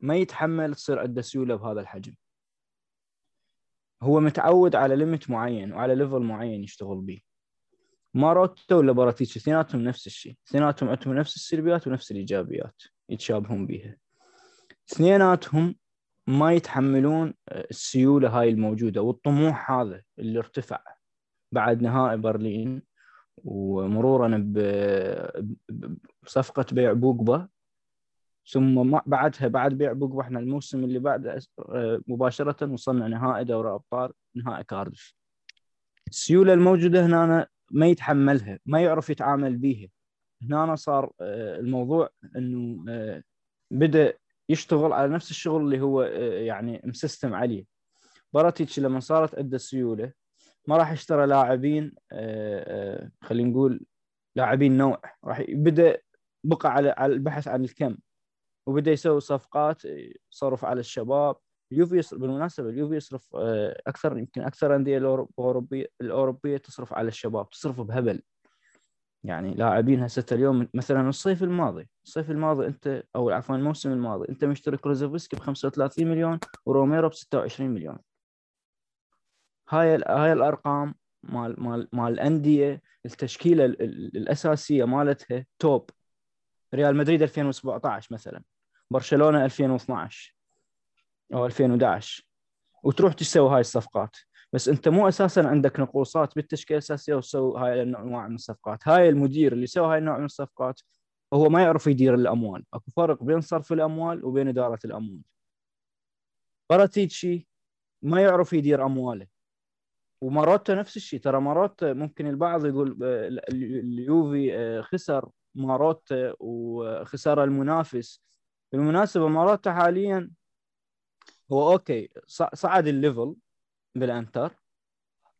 ما يتحمل تصير عنده سيولة بهذا الحجم. هو متعود على limit معين وعلى level معين يشتغل به ماروتا ولا باراتيتشي اثنيناتهم نفس الشيء. اثنيناتهم عندهم نفس السلبيات ونفس الإيجابيات يتشابهون بها اثنيناتهم ما يتحملون السيولة هاي الموجودة والطموح هذا اللي ارتفع بعد نهائي برلين ومرورا بصفقة بيع بوجبا ثم بعدها بعد بيع بوجبا إحنا الموسم اللي بعده آه، مباشرة وصلنا نهائي دوري أبطال نهائي كارديف السيولة الموجودة هنا ما يتحملها ما يعرف يتعامل بيها. هنا صار آه، الموضوع إنه آه، بدأ يشتغل على نفس الشغل اللي هو يعني م system عليه. باراتيتشي لما صارت عنده سيوله ما راح يشترى لاعبين خلينا نقول لاعبين نوع. راح بدأ بقى على البحث عن الكم. وبدأ يسوي صفقات صرف على الشباب. اليوفي يصرف بالمناسبة اليوفي يصرف آه، أكثر يمكن أكثر أندية الأوروبية الأوروبية تصرف على الشباب تصرف بهبل. يعني لاعبين هسه اليوم مثلا الصيف الماضي الصيف الماضي أنت أو عفوا الموسم الماضي أنت مشتري كروزوفسكي ب 35 مليون وروميرو ب 26 مليون. هاي هاي الأرقام مال مال مال الأندية التشكيلة ال- ال- الأساسية مالتها توب. ريال مدريد 2017 مثلا. برشلونة 2012 أو 2011 وتروح تسوي هاي الصفقات. بس أنت مو أساسا عندك نقوصات بالتشكيلة الأساسية وتسوي هاي الانواع من الصفقات. هاي المدير اللي سوى هاي النوع من الصفقات هو ما يعرف يدير الأموال. أكو فرق بين صرف الأموال وبين إدارة الأموال. باراتيتشي ما يعرف يدير أمواله. وماروتا نفس الشيء. ترى ماروتا ممكن البعض يقول آه، ال- ال- اليوفي آه، خسر ماروتا وخسر المنافس. بالمناسبة ماروتا حاليا. هو okay صعد ال level بالإنتر.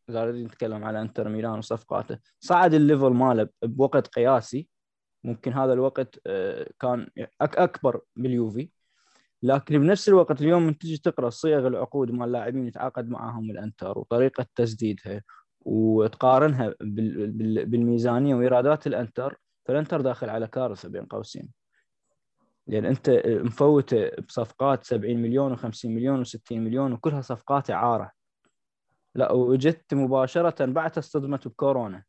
إذا نريد نتكلم على إنتر ميلان وصفقاته. صعد ال level ماله بوقت قياسي. ممكن هذا الوقت آه، كان أكبر باليوفي. لكن بنفس الوقت اليوم من تجي تقرأ صيغ العقود مال اللاعبين يتعاقد معاهم الانتر وطريقة تسديدها وتقارنها بال- بال- بالميزانية وإيرادات الإنتر فالإنتر داخل على كارثة بين قوسين. لأن أنت مفوته بصفقات 70 مليون و50 مليون و60 مليون وكلها صفقات إعارة. لا وجدت مباشرة بعد اصطدمت بكورونا.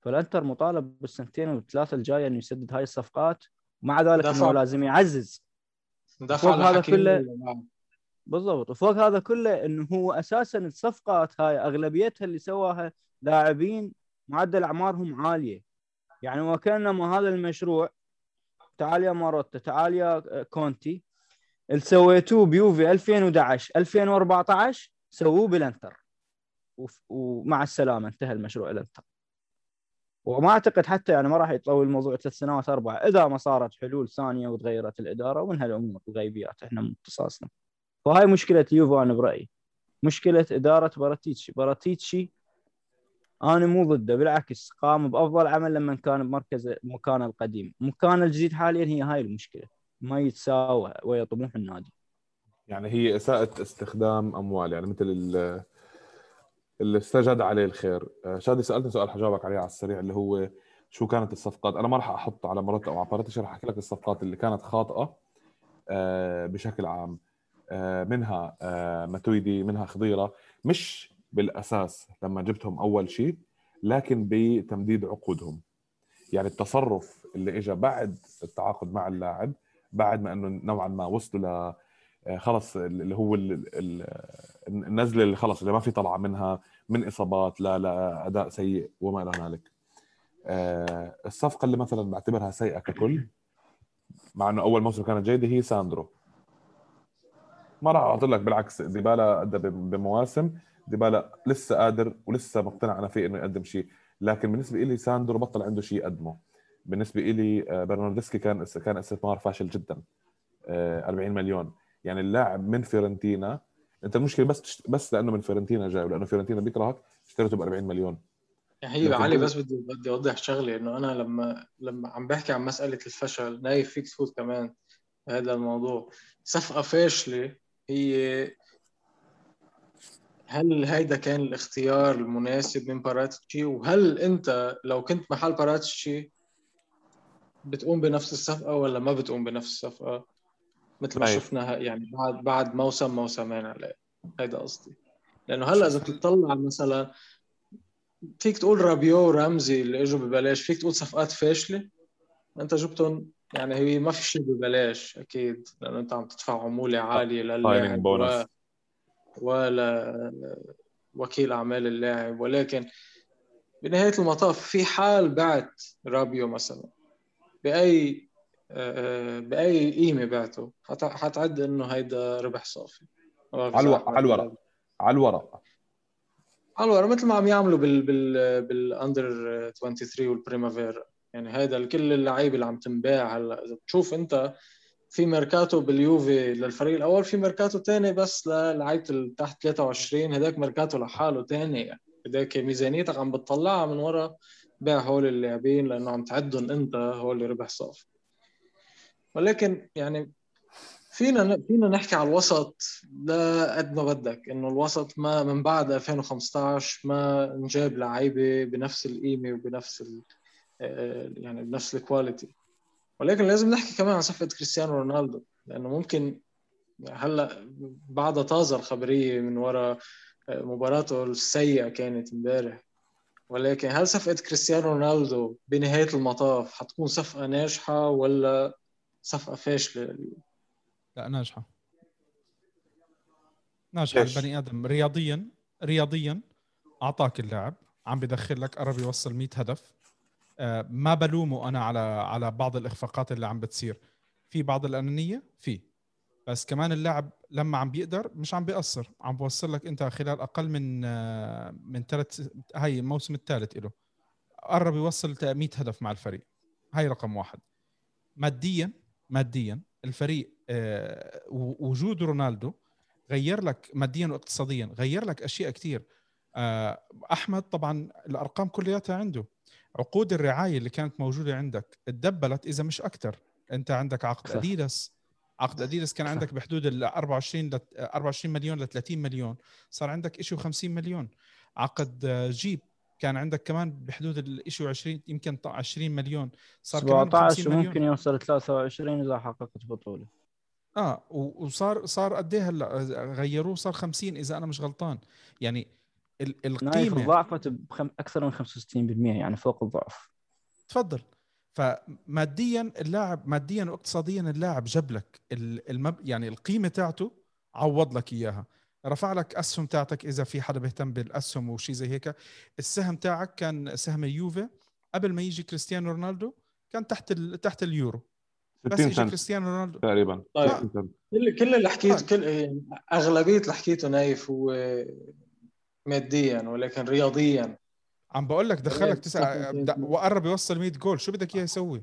فالإنتر مطالب بالسنتين والثلاثة الجاية إنه يسدد هاي الصفقات مع ذلك. إنه لازم يعزز. فوق هذا كله-؟ بالضبط. وفوق هذا كله إنه هو أساسا الصفقات هاي أغلبيتها اللي سواها لاعبين معدل أعمارهم عالية. يعني وكأنما هذا المشروع تعال يا ماروتا تعال يا كونتي. اللي سويتوه بيوفي 2011 2014 سووه بالإنتر. ومع السلامة انتهى المشروع الإنتر. وما أعتقد حتى يعني ما راح يطول الموضوع ثلاث سنوات أربعة إذا ما صارت حلول ثانية وتغيرت الإدارة ومن هالأمور الغيبيات إحنا من اختصاصنا فهاي مشكلة اليوفي أنا برأيي. مشكلة إدارة باراتيتشي. باراتيتشي أنا مو ضده بالعكس قام بأفضل عمل لما كان بمركز مكانه القديم. مكانه الجديد حاليا هي هاي المشكلة ما يتساوى ويا طموح النادي. يعني هي اساءه استخدام أموال يعني مثل ال- اللي استجد عليه الخير. آه، شادي سألتني سؤال حجاوبك عليه على السريع اللي هو شو كانت الصفقات؟ أنا ما راح أحط على ماروتا أو على باراتيتشي راح أحكي لك الصفقات اللي كانت خاطئة آه، بشكل عام. آه، منها ماتويدي منها خضيرة. مش بالأساس لما جبتهم أول شيء لكن بتمديد عقودهم. يعني التصرف اللي اجى بعد التعاقد مع اللاعب بعد ما إنه نوعا ما وصلوا ل آه، خلص اللي هو ال- ال- النزله اللي خلص اللي ما في طلعة منها من إصابات لا لا أداء سيء وما إلى ذلك. آه، الصفقة اللي مثلا بعتبرها سيئة ككل مع إنه أول موسم كانت جيدة هي ساندرو. ما راح أقول لك بالعكس ديبالا أدى بم- بمواسم. ديبالا لسه قادر ولسه مقتنع أنا فيه إنه يقدم شيء. لكن بالنسبة لي ساندرو بطل عنده شيء يقدمه بالنسبة لي آه، برنارديسكي كان كان استثمار فاشل جدا. آه، 40 مليون. يعني اللاعب من فيورنتينا أنت المشكلة بس تشت... بس لأنه من فيورنتينا جاي ولأنه فيورنتينا بيكرهك اشتريته ب 40 مليون هي لكن علي بس بدي بدي أوضح شغله إنه أنا لما لما عم بحكي عن مسألة الفشل نايف فيك تفوت كمان هذا الموضوع. صفقة فاشلة هي هل هيدا كان الاختيار المناسب من باراتيتشي وهل انت لو كنت محل باراتيتشي بتقوم بنفس الصفقة ولا ما بتقوم بنفس الصفقة مثل ما نايف. شفنا يعني بعد بعد موسم موسمين عليه هيدا قصدي لأنه هلأ إذا بتطلع مثلا فيك تقول رابيو ورمزي اللي إجوا ببلاش فيك تقول صفقات فاشلة أنت جبتهم يعني هي ما في شيء ببلاش أكيد لأنه أنت عم تدفع عمولة عالية للاعب. ولا وكيل أعمال اللاعب. ولكن بنهاية المطاف في حال بعت رابيو مثلا بأي آه، بأي قيمة بعته؟ حت- حتعد إنه هيدا ربح صافي. على إذا الورق. على الورق. على الورق مثل ما عم يعملوا بال بال بالأندر 23 والبريمافيرا. يعني هذا كل اللعيبة اللي عم تنباع هلأ. إذا بتشوف أنت في ميركاتو باليوفي للفريق الأول في ميركاتو تاني بس للعيبة اللي تحت 23 هداك ميركاتو لحاله تاني. يعني هداك ميزانيتك عم بتطلعها من ورا. بيع هول اللاعبين لأنه عم تعدهم إنت هول ربح صافي ولكن يعني فينا فينا نحكي على الوسط. لقد ما بدك إنه الوسط ما من بعد 2015 ما انجاب لعيبة بنفس القيمة وبنفس آه، يعني بنفس ال quality ولكن لازم نحكي كمان عن صفقة كريستيانو رونالدو لأنه ممكن هلأ بعدها طازة الخبرية من وراء آه، مباراته السيئة كانت امبارح. ولكن هل صفقة كريستيانو رونالدو بنهاية المطاف حتكون صفقة ناجحة ولا صفقة فاشلة؟ لا ناجحة. ناجحة؟ البني آدم رياضيا رياضيا أعطاك اللاعب عم بدخل لك قرب يوصل 100 هدف. ما بلومه أنا على على بعض الإخفاقات اللي عم بتصير. في بعض الأنانية؟ في. بس كمان اللاعب لما عم بيقدر مش عم بيقصر. عم بوصل لك أنت خلال أقل من آه، من ثلاث هاي الموسم الثالث له قرب يوصل 100 هدف مع الفريق. هاي رقم واحد. ماديا ماديا الفريق آه، وجود رونالدو غير لك ماديا واقتصاديا غير لك أشياء كثير آه، أحمد طبعا الأرقام كلياتها عنده. عقود الرعاية اللي كانت موجودة عندك تدبلت إذا مش أكثر أنت عندك عقد. أديداس. عقد أديداس كان. عندك بحدود ال 24 ل 24 مليون ل 30 مليون. صار عندك شيء 50 مليون. عقد جيب كان عندك كمان بحدود الشيء 20 يمكن 20 مليون. صار كمان 50 17 مليون. ممكن يوصل 23 إذا حققت بطولة. آه وصار صار قد إيه هلأ غيروه؟ صار 50 إذا أنا مش غلطان. يعني القيمة. ضاعفت بخم... أكثر من 65% يعني فوق الضعف. تفضل. فماديا اللاعب ماديا واقتصاديا اللاعب جاب لك ال- المب... يعني القيمة تاعته عوض لك إياها. رفع لك أسهم تاعتك إذا في حدا بيهتم بالأسهم وشي زي هيك. السهم تاعك كان سهم اليوفي قبل ما يجي كريستيانو رونالدو كان تحت ال... تحت اليورو. بس 60 اجى سنت كريستيانو رونالدو. تقريبا. طيب. 60 سنت. كل كل اللي حكيته طيب. كل أغلبية اللي حكيته نايف هو ماديا ولكن رياضيا. عم بقول لك دخلك. تسعة دا- وقرب يوصل 100 جول. شو بدك إياه يسوي؟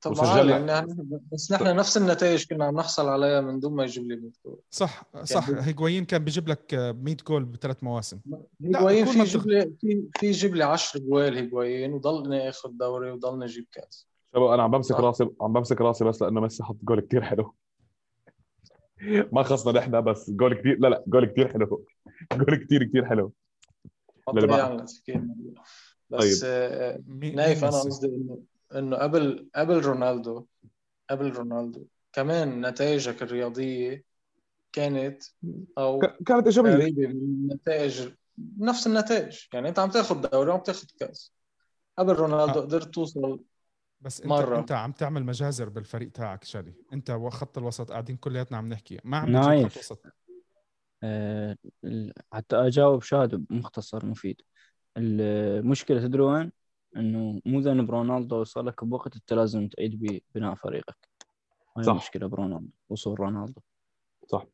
طبعا بس نحن نفس النتائج كنا عم نحصل عليها من دون ما يجيب لي 100 جول. صح صح. يعني- هيغوين كان بيجيب لك 100 جول بثلاث مواسم. هيغوايين في. يجيب لي في في يجيب لي 10 جوال هيغوايين وضلني آخذ دوري وضلني أجيب كأس. شباب أنا عم بمسك صح. راسي عم بمسك راسي بس لأنه ميسي حط جول كثير حلو. ما خصنا نحن بس جول كثير لا لا جول كثير حلو. جول كثير كثير حلو. بس آه، مي- نايف أنا؟ قصدي إنه إنه قبل قبل رونالدو قبل رونالدو كمان نتائجك الرياضية كانت أو كانت إيجابية. قريبة من النتائج نفس النتائج. يعني أنت عم تاخذ دوري وعم تاخذ كأس. قبل رونالدو آه. قدرت توصل بس انت مرة. انت عم تعمل مجازر بالفريق تاعك شادي انت وخط الوسط قاعدين كلياتنا عم نحكي ما عم نايف. خط وسط ال- حتى أجاوب شاد مختصر مفيد المشكلة تدري وين؟ إنه مو ذنب رونالدو وصل لك بوقت أنت لازم تعيد بناء فريقك هاي صح. المشكلة برونالدو وصول رونالدو صح.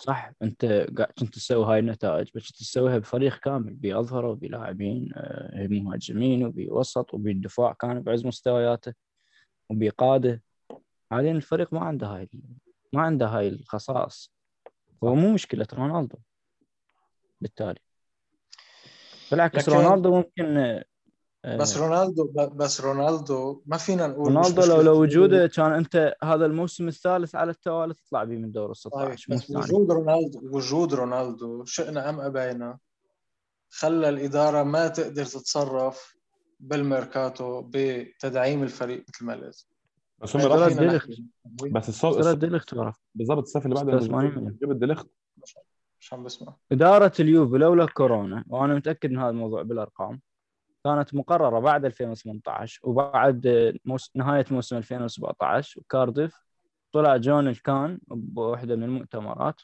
صح انت قاعد كنت تسوي هاي النتائج بس تسويها بفريق كامل بأظهره وبلاعبين آه، مهاجمين وبوسط وبالدفاع كان بعز مستوياته وبقاده. حاليا الفريق ما عنده هاي ما عنده هاي الخصائص. هو مو مشكلة رونالدو بالتالي. بالعكس لكن- رونالدو ممكن بس رونالدو ب- بس رونالدو ما فينا نقول رونالدو لو لو وجوده كان أنت هذا الموسم الثالث على التوالي تطلع به من دور ال طيب 16 مو بس وجود رونالدو وجود رونالدو شئنا أم أبينا خلى الإدارة ما تقدر تتصرف بالميركاتو بتدعيم الفريق مثل ما لازم. بس هم راحوا فينا ديليخت. بس الصوت اشترى ديليخت ورا. بالضبط الصيف اللي بعده 86 مليون. جبت ديليخت مش عم بسمع إدارة اليوفي لولا كورونا وأنا متأكد من هذا الموضوع بالأرقام. كانت مقررة بعد 2018 وبعد موس... نهاية موسم 2017 وكارديف طلع جون الكان بواحدة من المؤتمرات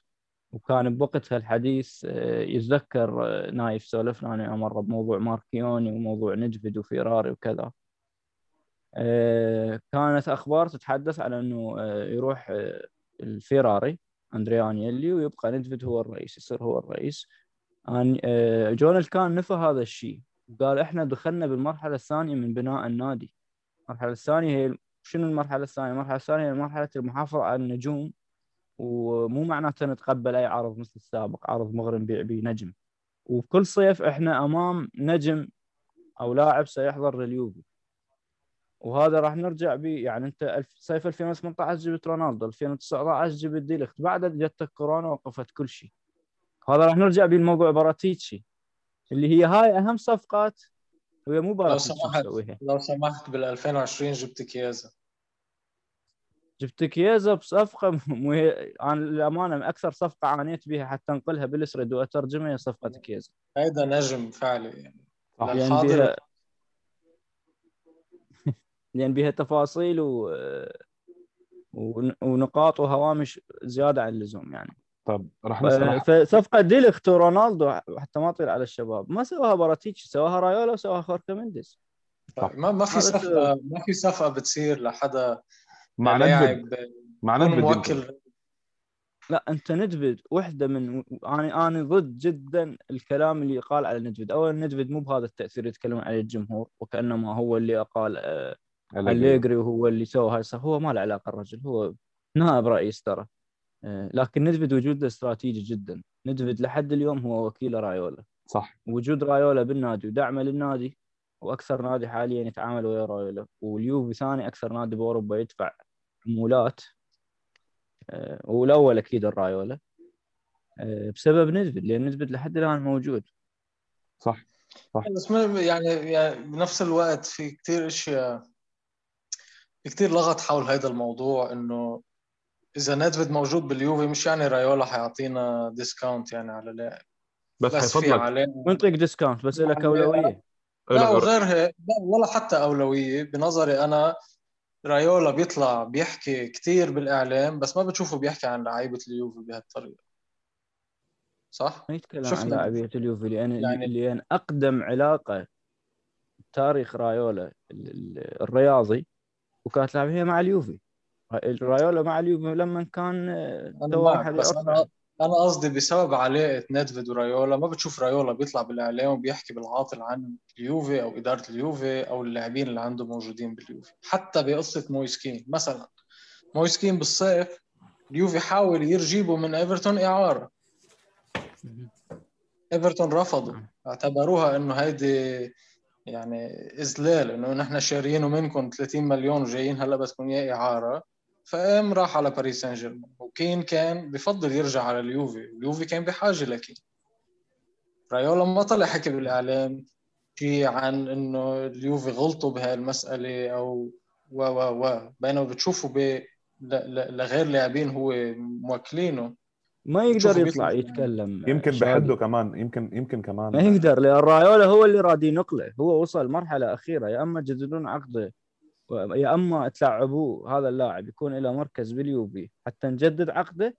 وكان بوقتها الحديث آه، يتذكر آه، نايف سولفنا أنا مرة بموضوع ماركيوني وموضوع نجفيد وفيراري وكذا. آه، كانت أخبار تتحدث على آه، يروح الفيراري اندرياني اللي ويبقى ندفد هو الرئيس يصير هو الرئيس. جون الكان نفى هذا الشيء. قال إحنا دخلنا بالمرحلة الثانية من بناء النادي. المرحلة الثانية هي شنو المرحلة الثانية؟ المرحلة الثانية هي مرحلة المحافظة على النجوم ومو معناته نتقبل أي عرض مثل السابق عرض مغرم نبيع به نجم. وكل صيف إحنا أمام نجم أو لاعب سيحضر لليوفي. وهذا راح نرجع به يعني أنت صيف 2018 جبت رونالدو 2019 جبت ديليخت. بعد جتك كورونا وقفت كل شيء. هذا راح نرجع به لموضوع باراتيتشي اللي هي هاي أهم صفقات وهي مو لو سمحت لو سمحت بال 2020 جبت كيازا. جبت كييزا بصفقة مو هي أنا للأمانة أكثر صفقة عانيت بها حتى أنقلها بالاسرد وأترجمها هي صفقة كييزا هيدا نجم فعلي يعني. لأن بها لأن بها تفاصيل و... ون- ونقاط وهوامش زيادة عن اللزوم يعني. طب راح نسأل فصفقه ديليخت ورونالدو حتى ما اطيل على الشباب. ما سواها باراتيتشي سواها رايولا وسواها خوركا مندس صح. ما ما في هذا صفقه ما في صفقة بتصير لحدا مع لاعب ندفد مع. موكل. لا انت ندفد وحدة من أنا أنا ضد جدا الكلام اللي يقال على ندفد اولا ندفد مو بهذا التأثير يتكلمون عليه الجمهور وكأنما هو اللي قال آه، أليجري. وهو اللي سوى هاي هو ما له علاقة الرجل هو نائب رئيس ترى. لكن ندفد وجوده استراتيجي جدا. ندفد لحد اليوم هو وكيل رايولا. صح. وجود رايولا بالنادي ودعمه للنادي وأكثر نادي حاليا يتعامل ويا رايولا. واليوفي ثاني أكثر نادي بأوروبا يدفع عمولات آه، والأول أكيد الرايولا آه، بسبب ندفد لأن ندفد لحد الآن موجود. صح. بس ما- يعني يعني بنفس الوقت في كتير أشياء في كتير لغط حول هذا الموضوع إنه إذا ندفيد موجود باليوفي مش يعني رايولا حيعطينا discount يعني على لاعب بس, بس في حيفضلك عليه منطق discount بس لك أولوية. لا وغير هيك لا ولا حتى أولوية. بنظري أنا رايولا بيطلع بيحكي كتير بالإعلام بس ما بتشوفه بيحكي عن لعيبة اليوفي بهالطريقة. صح؟ ما يتكلم عن. لاعبية اليوفي لأن يعني- لأن أقدم علاقة تاريخ رايولا ال- ال- الرياضي وكانت لاعبيه مع اليوفي. رايولا مع اليوفي لما كان واحد بس أنا أنا قصدي بسبب علاقة ندفيد ورايولا ما بتشوف رايولا بيطلع بالإعلام وبيحكي بالعاطل عن اليوفي أو إدارة اليوفي أو اللاعبين اللي عنده موجودين باليوفي. حتى بقصة مويسكين مثلا. مويس كين بالصيف اليوفي حاول يجيبه من إيفرتون إعارة. إيفرتون رفضوا اعتبروها إنه هيدي يعني إذلال إنه نحن شاريينه منكم 30 مليون وجايين هلأ بدكم إياه إعارة. فقام راح على باريس سان جيرمان وكين كان بفضل يرجع على اليوفي اليوفي كان بحاجة لكين. رايولا ما طلع حكي بالإعلام شيء عن إنه اليوفي غلطوا بهاي المساله أو و و و بينما بتشوفوا ب ل- ل- لغير لاعبين هو موكلينه. ما يقدر يطلع يتكلم. يمكن. بحده كمان يمكن يمكن كمان. ما يقدر لأن رايولا هو اللي رادي نقله هو وصل مرحلة أخيرة يا أما تجددون عقده يا أما تلعبوه هذا اللاعب يكون له مركز باليوفي حتى نجدد عقده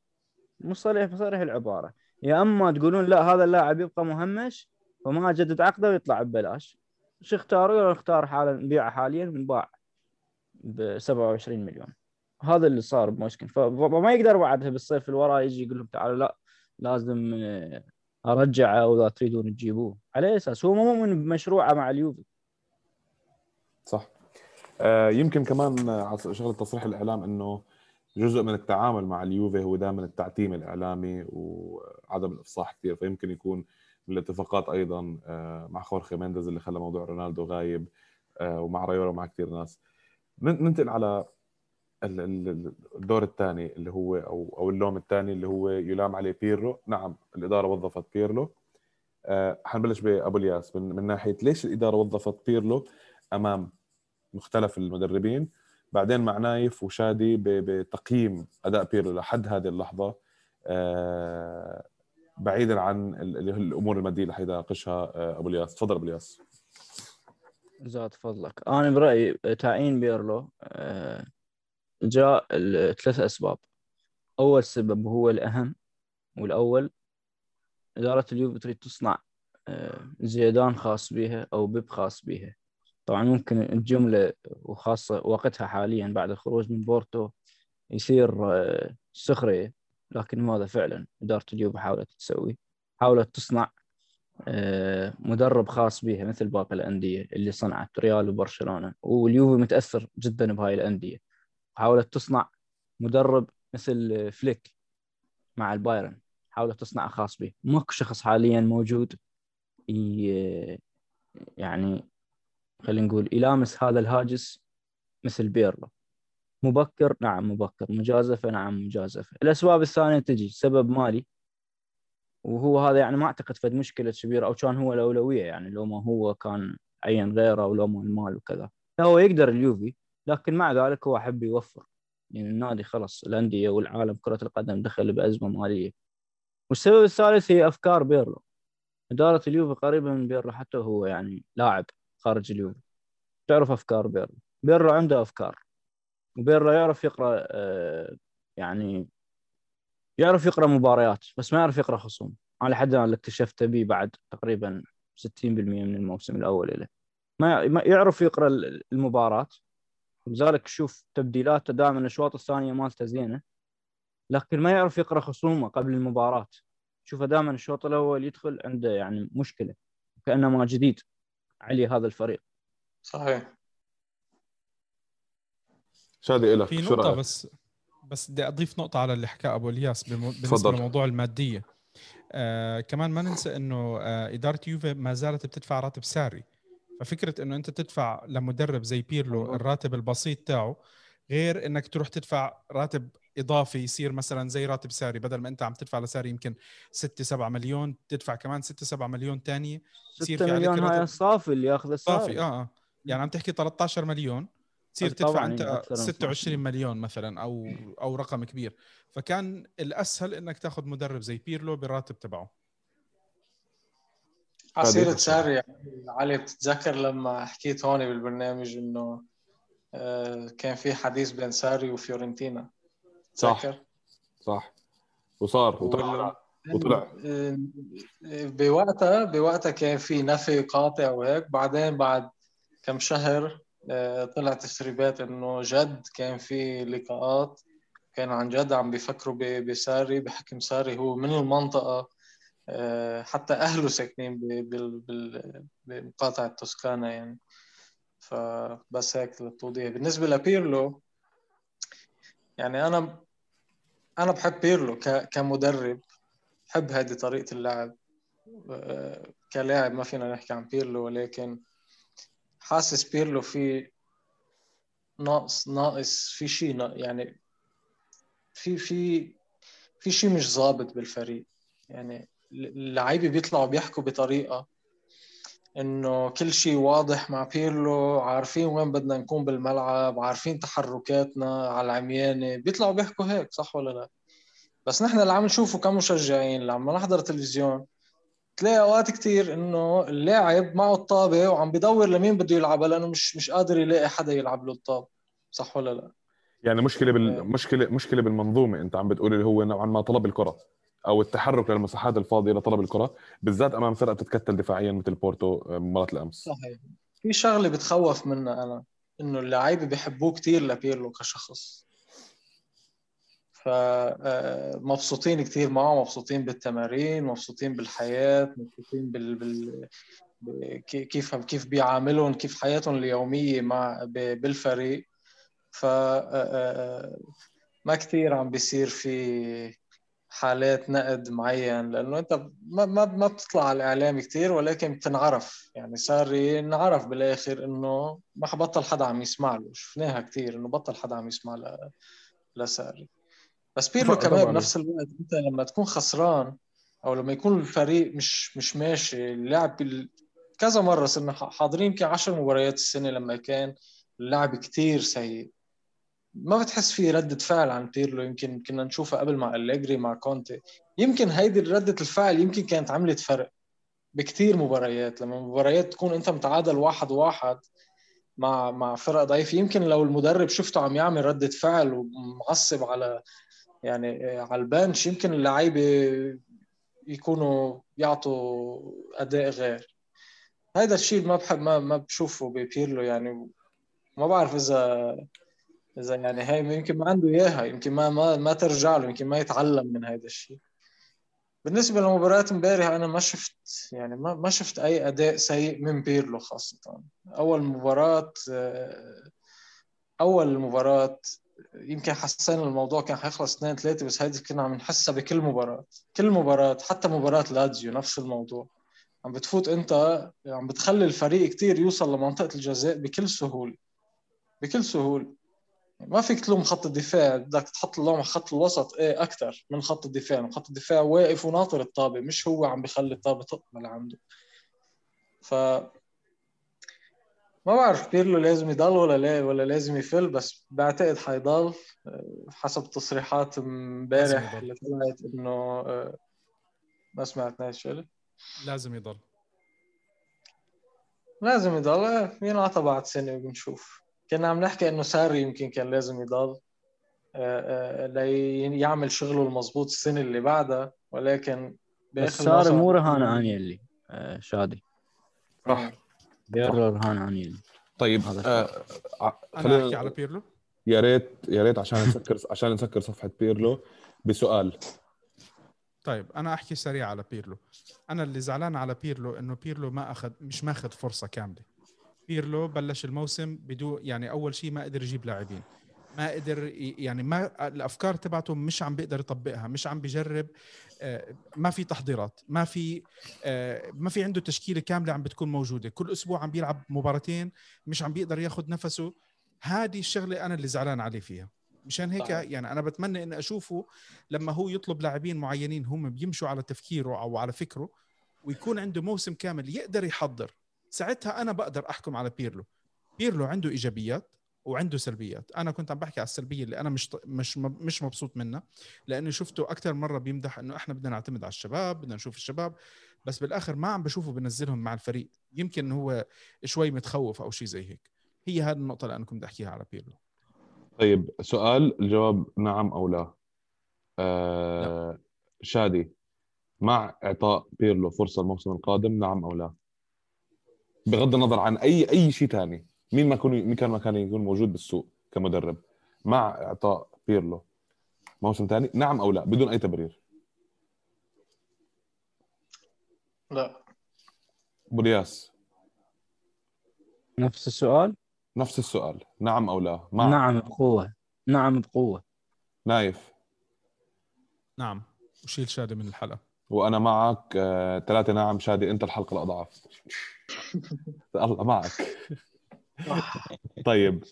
مصرح بصريح العبارة. يا أما تقولون لا هذا اللاعب يبقى مهمش وما اجدد عقده ويطلع ببلاش. شو اختاروا؟ نختار حالا نبيعه حاليا بنباع ب 27 مليون. هذا اللي صار بموسكن فما يقدر بعدها بالصيف اللي وراه يجي يقول لهم تعالوا لا لازم آه، أرجعه واذا تريدون تجيبوه. على أساس هو مو مؤمن بمشروعه مع اليوفي. صح. يمكن كمان شغلة تصريح الإعلام إنه جزء من التعامل مع اليوفي هو دائما التعتيم الإعلامي وعدم الإفصاح كثير فيمكن يكون من الاتفاقات أيضا آه، مع خورخي مينديز اللي خلى موضوع رونالدو غايب آه، ومع رايولا مع كثير ناس. ننتقل على الدور الثاني اللي هو أو أو اللوم الثاني اللي هو يلام عليه بيرلو. نعم الإدارة وظفت بيرلو. آه، حنبلش بأبو الياس. من, من ناحية ليش الإدارة وظفت بيرلو أمام مختلف المدربين. بعدين مع نايف وشادي بتقييم أداء بيرلو لحد هذه اللحظة آه، بعيدا عن الأمور المادية اللي حيناقشها آه، أبو الياس. تفضل أبو الياس. زاد فضلك. أنا برأيي تعيين بيرلو جاء ثلاث أسباب. أول سبب هو الأهم والأول إدارة اليوفي تريد تصنع زيدان خاص بها أو بيب خاص بها طبعا ممكن الجملة وخاصة وقتها حاليا بعد الخروج من بورتو يصير آه، سخرية لكن ماذا فعلا؟ إدارة اليوفي حاولت تسوي حاولت تصنع آه، مدرب خاص بها مثل باقي الأندية اللي صنعت ريال وبرشلونة. واليوفي متأثر جدا بهاي الأندية. حاولت تصنع مدرب مثل فليك مع البايرن. حاولت تصنع خاص به ماكو شخص حاليا موجود يعني خلينا نقول يلامس هذا الهاجس مثل بيرلو. مبكر؟ نعم مبكر. مجازفة؟ نعم مجازفة. الأسباب الثانية تجي سبب مالي وهو هذا يعني ما أعتقد فد مشكلة كبيرة أو كان هو الأولوية يعني لو ما هو كان عين غيره أو لو ما المال وكذا. هو يقدر اليوفي لكن مع ذلك هو حب يوفر. يعني النادي خلص الأندية والعالم كرة القدم دخل بأزمة مالية. والسبب الثالث هي أفكار بيرلو. إدارة اليوفي قريبة من بيرلو حتى هو يعني لاعب خارج اليوفي تعرف أفكار بيرلو بيرلو عنده أفكار. وبيرلو يعرف يقرأ آه، يعني يعرف يقرأ مباريات بس ما يعرف يقرأ خصوم. على حد اللي اكتشفته به بعد تقريبا 60% من الموسم الأول له ما يعرف يقرأ المباراه لذلك شوف تبديلاته دائما الأشواط الثانية مالته زينة. لكن ما يعرف يقرأ خصومه قبل المباراة. شوفه دائما الشوط الأول يدخل عنده يعني مشكلة. كأنه ما جديد. علي هذا الفريق. صحيح. شادي لك في نقطة بس بس بدي أضيف نقطة على اللي حكاه أبو إلياس بالنسبة لموضوع المادية. آه كمان ما ننسى إنه آه إدارة يوفي ما زالت بتدفع راتب ساري. ففكرة إنه أنت تدفع لمدرب زي بيرلو الراتب البسيط تاعه غير إنك تروح تدفع راتب إضافي يصير مثلا زي راتب ساري بدل ما أنت عم تدفع لساري يمكن 6 7 مليون تدفع كمان 6 7 مليون ثانية يصير 6 مليون هاي الصافي اللي ياخذ الساري صافي آه آه. يعني عم تحكي 13 مليون تصير تدفع أنت 26 مليون مثلا أو أو رقم كبير. فكان الأسهل إنك تاخذ مدرب زي بيرلو بالراتب تبعه. عصيرة ساري يعني علي بتتذكر لما حكيت هون بالبرنامج إنه آه، كان في حديث بين ساري وفيورنتينا؟ صح. صح. وصار وطلع. وطلع. آه، بوقتها بوقتها كان في نفي قاطع وهيك. بعدين بعد كم شهر آه، طلع تسريبات إنه جد كان في لقاءات. كان عن جد عم بيفكروا بساري بحكم ساري هو من المنطقة حتى أهله ساكنين بمقاطعه توسكانا يعني. فبس هيك للتوضيح. بالنسبة لبيرلو يعني أنا أنا بحب بيرلو كمدرب. بحب هذه طريقة اللعب. آه، كلاعب ما فينا نحكي عن بيرلو ولكن حاسس بيرلو في ناقص ناقص في شيء يعني في في في شيء مش ظابط بالفريق. يعني اللعيبه بيطلعوا بيحكوا بطريقة إنه كل شيء واضح مع بيرلو عارفين وين بدنا نكون بالملعب عارفين تحركاتنا على العميانة. بيطلعوا بيحكوا هيك صح ولا لا؟ بس نحن اللي عم نشوفه كمشجعين عم نحضر تلفزيون تلاقي أوقات كثير إنه اللاعب معه الطابة وعم بدور لمين بده يلعبها لأنه مش مش قادر يلاقي حدا يلعب له الطابة. صح ولا لا؟ يعني مشكلة بالمشكلة مشكلة بالمنظومة أنت عم بتقول اللي هو نوعا ما طلب الكرة. أو التحرك للمساحات الفاضية لطلب الكرة بالذات أمام فرقة بتتكتل دفاعيا مثل بورتو آه، مباراة الأمس. صحيح. في شغلة بتخوف منها أنا إنه اللعيبة بيحبوه كثير لبيرلو كشخص. فمبسوطين آه، كثير معه مبسوطين بالتمارين مبسوطين بالحياة مبسوطين بال, بال... كيف كيف بيعاملهم كيف حياتهم اليومية مع بالفريق. ف آه، ما كثير عم بيصير في حالات نقد معين لأنه أنت ما ما ما بتطلع على الإعلام كثير ولكن بتنعرف. يعني صار ينعرف بالآخر إنه ما بطل حدا عم يسمع له. شفناها كثير إنه بطل حدا عم يسمع ل... لساري. بس بيرلو كمان بنفس الوقت أنت لما تكون خسران أو لما يكون الفريق مش مش ماشي اللعب بال... كذا مرة صرنا حاضرين يمكن 10 مباريات السنة لما كان اللعب كثير سيء. ما بتحس في ردة فعل عن بيرلو؟ يمكن كنا نشوفها قبل مع أليجري مع كونتي. يمكن هيدي ردة الفعل يمكن كانت عملت فرق بكثير مباريات. لما مباريات تكون أنت متعادل واحد واحد مع مع فرق ضعيفة يمكن لو المدرب شفته عم يعمل ردة فعل ومعصب على يعني على البنش يمكن اللعيبة يكونوا يعطوا أداء غير. هذا الشيء ما بحب ما ما بشوفه ببيرلو يعني ما بعرف إذا اذا يعني هي يمكن ما عنده إياها يمكن ما ما ما ترجع له يمكن ما يتعلم من هذا الشيء بالنسبة لمباراه امبارح أنا ما شفت يعني ما ما شفت أي أداء سيء من بيرلو خاصة. أول مباراة أول مباراة يمكن حسينا الموضوع كان حيخلص 2 3 بس هيدي كنا عم نحسها بكل مباراة. كل مباراة حتى مباراة لاتزيو نفس الموضوع. عم بتفوت أنت عم بتخلي الفريق كتير يوصل لمنطقة الجزاء بكل سهولة. بكل سهولة. ما فيك تلوم خط الدفاع بدك تحط اللوم على خط الوسط إيه أكثر من خط الدفاع. خط الدفاع واقف وناطر الطابة مش هو عم بيخلي الطابة تقبل عنده. ف ما بعرف بيرلو لازم يضل ولا لا ولا لازم يفل بس بعتقد حيضل حسب تصريحات امبارح اللي طلعت إنه ما سمعت ناس لازم يضل. لازم يضل. ينعطى بعد سنة وبنشوف. كنا عم نحكي إنه ساري يمكن كان لازم يضل ليعمل شغله المضبوط السنة اللي بعدها ولكن بس ساري مو رهان انيلي شادي. صح بيرلو رهان انيلي طيب آه خلينا نحكي على بيرلو؟ يا ريت يا ريت عشان نسكر عشان نسكر صفحة بيرلو. بسؤال. طيب أنا أحكي سريع على بيرلو. أنا اللي زعلان على بيرلو إنه بيرلو ما اخذ مش ماخذ فرصة كاملة. بيرلو بلش الموسم بدون يعني أول شيء ما قدر يجيب لاعبين. ما قدر يعني ما الأفكار تبعته مش عم بيقدر يطبقها مش عم بيجرب ما في تحضيرات ما في ما في عنده تشكيلة كاملة عم بتكون موجودة. كل أسبوع عم بيلعب مباراتين مش عم بيقدر ياخذ نفسه. هذه الشغلة أنا اللي زعلان عليه فيها. مشان هيك يعني أنا بتمنى إني أشوفه لما هو يطلب لاعبين معينين هم بيمشوا على تفكيره أو على فكره ويكون عنده موسم كامل يقدر يحضر. ساعتها أنا بقدر أحكم على بيرلو. بيرلو عنده إيجابيات وعنده سلبيات. أنا كنت عم بحكي على السلبية اللي أنا مش مش مش مبسوط منها لأني شفته أكثر مرة بيمدح إنه إحنا بدنا نعتمد على الشباب بدنا نشوف الشباب بس بالآخر ما عم بشوفه بنزلهم مع الفريق. يمكن هو شوي متخوف أو شيء زي هيك. هي هذه النقطة اللي أنا كنت أحكيها على بيرلو. طيب سؤال الجواب نعم أو لا؟ آه لا. شادي مع إعطاء بيرلو فرصة الموسم القادم نعم أو لا؟ بغض النظر عن اي أي شيء ثاني مين ما كان مين كان ما كان يكون موجود بالسوق كمدرب مع إعطاء بيرلو. موسم ثاني نعم أو لا؟ بدون أي تبرير. لا. بولياس نفس السؤال؟ نفس السؤال. نعم أو لا؟ مع نعم بقوة. نعم بقوة. نايف. نعم. وشيل شادي من الحلقة. وأنا معك آه، ثلاثة نعم شادي أنت الحلقة الأضعف. الله معك. طيب.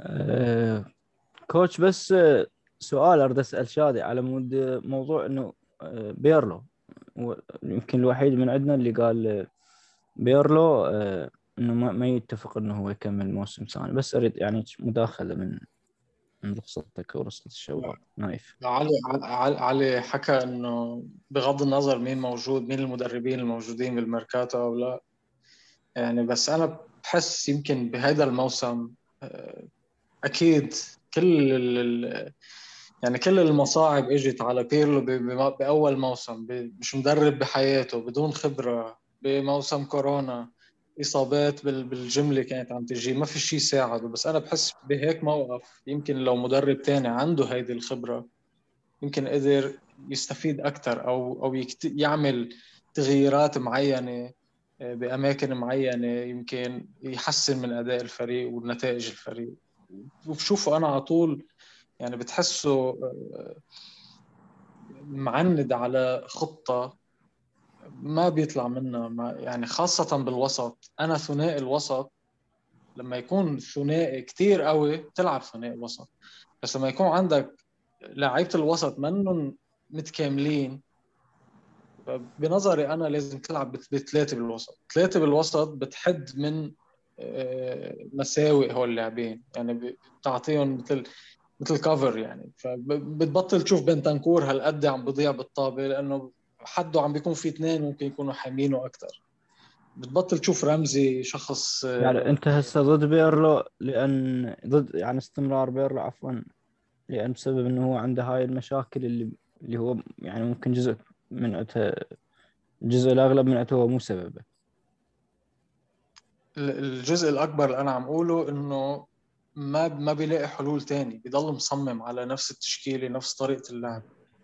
آه، coach بس آه، سؤال أريد أسأل شادي على مود موضوع إنه آه، بيرلو. يمكن الوحيد من عندنا اللي قال بيرلو إنه ما يتفق إنه هو يكمل موسم ثاني. بس أريد يعني مداخلة من من رخصتك ورخصة الشباب نايف علي علي حكى إنه بغض النظر مين موجود مين المدربين الموجودين بالميركاتو أو لا. يعني بس أنا بحس يمكن بهذا الموسم أكيد كل يعني كل المصاعب إجت على بيرلو بأول موسم مش مدرب بحياته بدون خبرة بموسم كورونا. إصابات بالجملة كانت عم تجي ما في شيء ساعده. بس أنا بحس بهيك موقف يمكن لو مدرب تاني عنده هيدي الخبرة يمكن قدر يستفيد أكثر أو أو يعمل تغييرات معينة بأماكن معينة يمكن يحسن من أداء الفريق ونتائج الفريق. وبشوفه أنا على طول يعني بتحسه آه، معند على خطة ما بيطلع منها ما يعني خاصة بالوسط. أنا ثنائي الوسط لما يكون ثنائي كتير قوي بتلعب ثنائي الوسط. بس لما يكون عندك لعيبة الوسط منهم متكاملين بنظري أنا لازم تلعب بثلاثة بالوسط. ثلاثة بالوسط بتحد من آه، مساوئ هول اللاعبين. يعني بتعطيهم مثل مثل كفر يعني. فبتبطل تشوف بنتنكور هالقد عم بضيع بالطابة لأنه حده عم بيكون في اثنين ممكن يكونوا حامينه أكثر بتبطل تشوف رمزي شخص يعني أنت هسه ضد بيرلو لأن ضد يعني استمرار بيرلو عفوا لأن بسبب إنه هو عنده هاي المشاكل اللي اللي هو يعني ممكن جزء من الجزء الأغلب من هو مو سببه. الجزء الأكبر اللي أنا عم أقوله إنه ما ما بيلاقي حلول تاني بيضل مصمم على نفس التشكيلة نفس طريقة اللعب.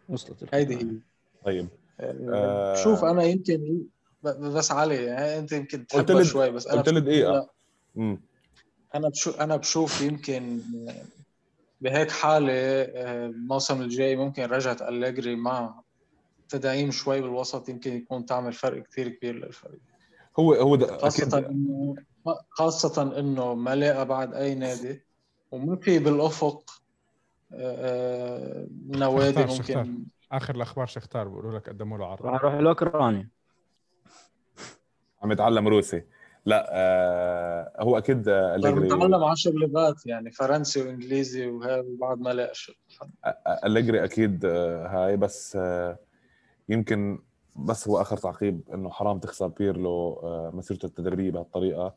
وصلت هيدي هي. طيب. آه شوف أنا يمكن بس علي يعني أنت يمكن تحبها شوي بس أنا قلت لي دقيقة. أنا بشوف أنا بشوف يمكن بهيك حالة آه، الموسم الجاي ممكن رجعت أليجري مع تدعيم شوي بالوسط يمكن يكون تعمل فرق كثير كبير للفريق. هو هو خاصة انه خاصة إنه ما لاقى بعد أي نادي وما في بالأفق آه، نوادي ممكن. آخر الأخبار شختار بيقولوا لك قدموا له عرض. راح يروح الاوكرانيا عم يتعلم روسي. لا آه هو أكيد أليجري. متعلم 10 لغات يعني فرنسي وإنجليزي وهي وبعد ما لاقى شغل أليجري أكيد آه، هاي بس آه يمكن بس هو آخر تعقيب إنه حرام تخسر بيرلو آه مسيرته التدريبية بهالطريقة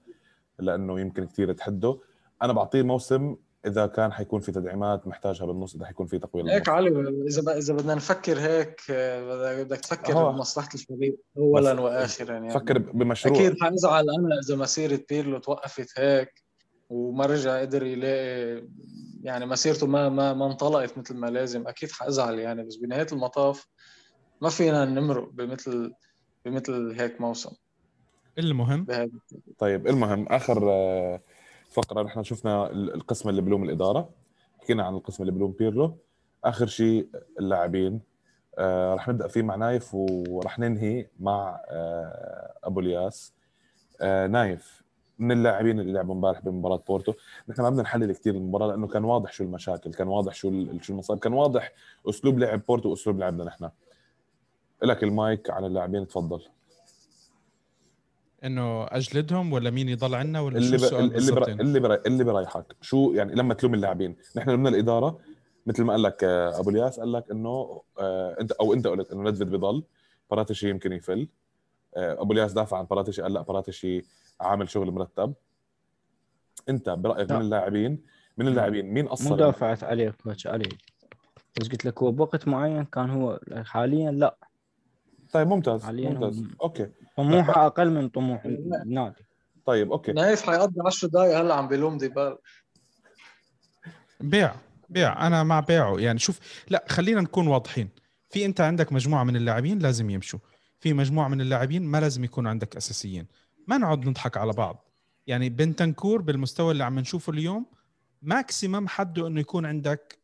لأنه يمكن كثير تحده. أنا بعطيه موسم إذا كان حيكون في تدعيمات محتاجها بالنص إذا حيكون في تقويم هيك علي إذا إذا بدنا نفكر هيك بدك تفكر أوه. بمصلحة الفريق اولا واخرا يعني. فكر بمشروع. أكيد حازعل أنا إذا مسيرة بيرلو توقفت هيك وما رجع قدر يلاقي يعني مسيرته ما ما ما انطلقت مثل ما لازم أكيد حازعل يعني. بس بنهاية المطاف ما فينا نمرق بمثل بمثل هيك موسم. المهم. طيب المهم آخر آه، فقرة نحن شفنا القسم اللي بلوم الإدارة. حكينا عن القسم اللي بلوم بيرلو. آخر شيء اللاعبين. آه رح نبدأ فيه مع نايف ورح ننهي مع آه أبو الياس. آه نايف من اللاعبين اللي لعبوا امبارح بمباراة بورتو. نحن ما بدنا نحلل كثير المباراة لأنه كان واضح شو المشاكل كان واضح شو شو المصائب كان واضح أسلوب لعب بورتو وأسلوب لعبنا نحن. لك المايك على اللاعبين تفضل. إنه أجلدهم ولا مين يضل عنا ولا اللي شو السؤال اللي برا اللي برا اللي برايحك شو يعني لما تلوم اللاعبين؟ نحن من الإدارة مثل ما قال لك آه، أبو الياس قال لك إنه آه انت أو أنت قلت إنه ندفد بضل براتشي يمكن يفل. آه أبو الياس دافع عن براتشي قال لا براتشي عامل شغل مرتب. أنت برأيك من اللاعبين من اللاعبين مين أصلا مو دافعت عليه ماتش عليه بس قلت لك هو بوقت معين كان هو حاليا لا. طيب ممتاز ممتاز. هم... أوكي. طموحه أقل من طموح النادي. طيب أوكي. نايف حيقضي 10 دقائق هلا عم بيلوم ديبال بيع بيع. أنا مع بيعه. يعني شوف لا خلينا نكون واضحين. في أنت عندك مجموعة من اللاعبين لازم يمشوا. في مجموعة من اللاعبين ما لازم يكون عندك أساسيين. ما نقعد نضحك على بعض. يعني بنتنكور بالمستوى اللي عم نشوفه اليوم ماكسيمم حده إنه يكون عندك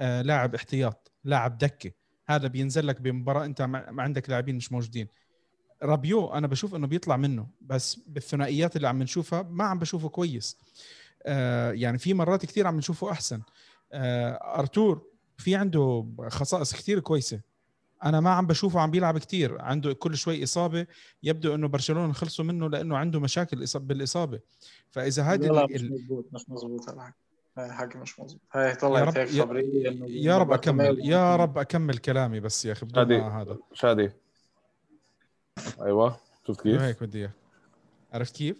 آه لاعب احتياط لاعب دكة. هذا بينزل لك بمباراة أنت ما عندك لاعبين مش موجودين. رابيو أنا بشوف إنه بيطلع منه بس بالثنائيات اللي عم نشوفها ما عم بشوفه كويس. آه يعني في مرات كثير عم نشوفه أحسن. آه أرتور في عنده خصائص كثير كويسة. أنا ما عم بشوفه عم بيلعب كثير عنده كل شوي إصابة. يبدو إنه برشلونة خلصوا منه لأنه عنده مشاكل بالإصابة. فإذا هذه لا, لا مش مزبوط مش مزبوط حاجة مش مظبوط. هاي طلعت هيك خبرية يا رب اكمل يا رب أكمل كلامي بس يا أخي شادي. هذا. شادي. أيوه. شفت كيف؟ هيك بدي إياك. عرفت كيف؟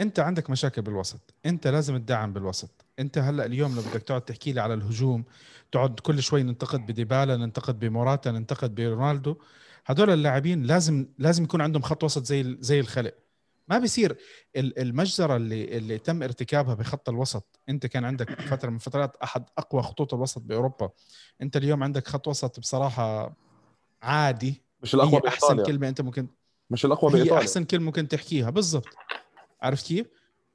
أنت عندك مشاكل بالوسط. أنت لازم تدعم بالوسط. أنت هلأ اليوم لو بدك تقعد تحكي لي على الهجوم تقعد كل شوي ننتقد بديبالا ننتقد بموراتا ننتقد برونالدو هدول اللاعبين لازم لازم يكون عندهم خط وسط زي زي الخلق. ما بيصير. المجزرة اللي اللي تم ارتكابها بخط الوسط انت كان عندك فترة من فترات أحد أقوى خطوط الوسط بأوروبا. انت اليوم عندك خط وسط بصراحة عادي. مش الأقوى هي أحسن كلمة أنت ممكن مش الأقوى هي أحسن كلمة ممكن تحكيها. بالضبط. عرفت كيف؟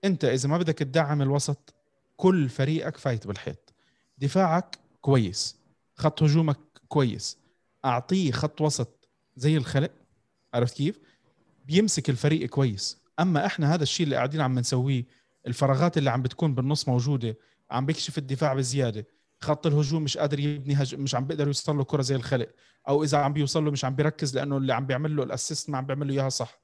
انت إذا ما بدك تدعم الوسط كل فريقك فايت بالحيط. دفاعك كويس. خط هجومك كويس. أعطيه خط وسط زي الخلق. عرفت كيف؟ بيمسك الفريق كويس. أما إحنا هذا الشيء اللي قاعدين عم نسويه الفراغات اللي عم بتكون بالنص موجودة عم بيكشف الدفاع بزيادة خط الهجوم مش قادر يبني هج... مش عم بيقدر يوصل له كرة زي الخلق أو إذا عم بيوصل له مش عم بيركز لأنه اللي عم بيعمل له الأسيست ما عم بيعمل له إياها صح.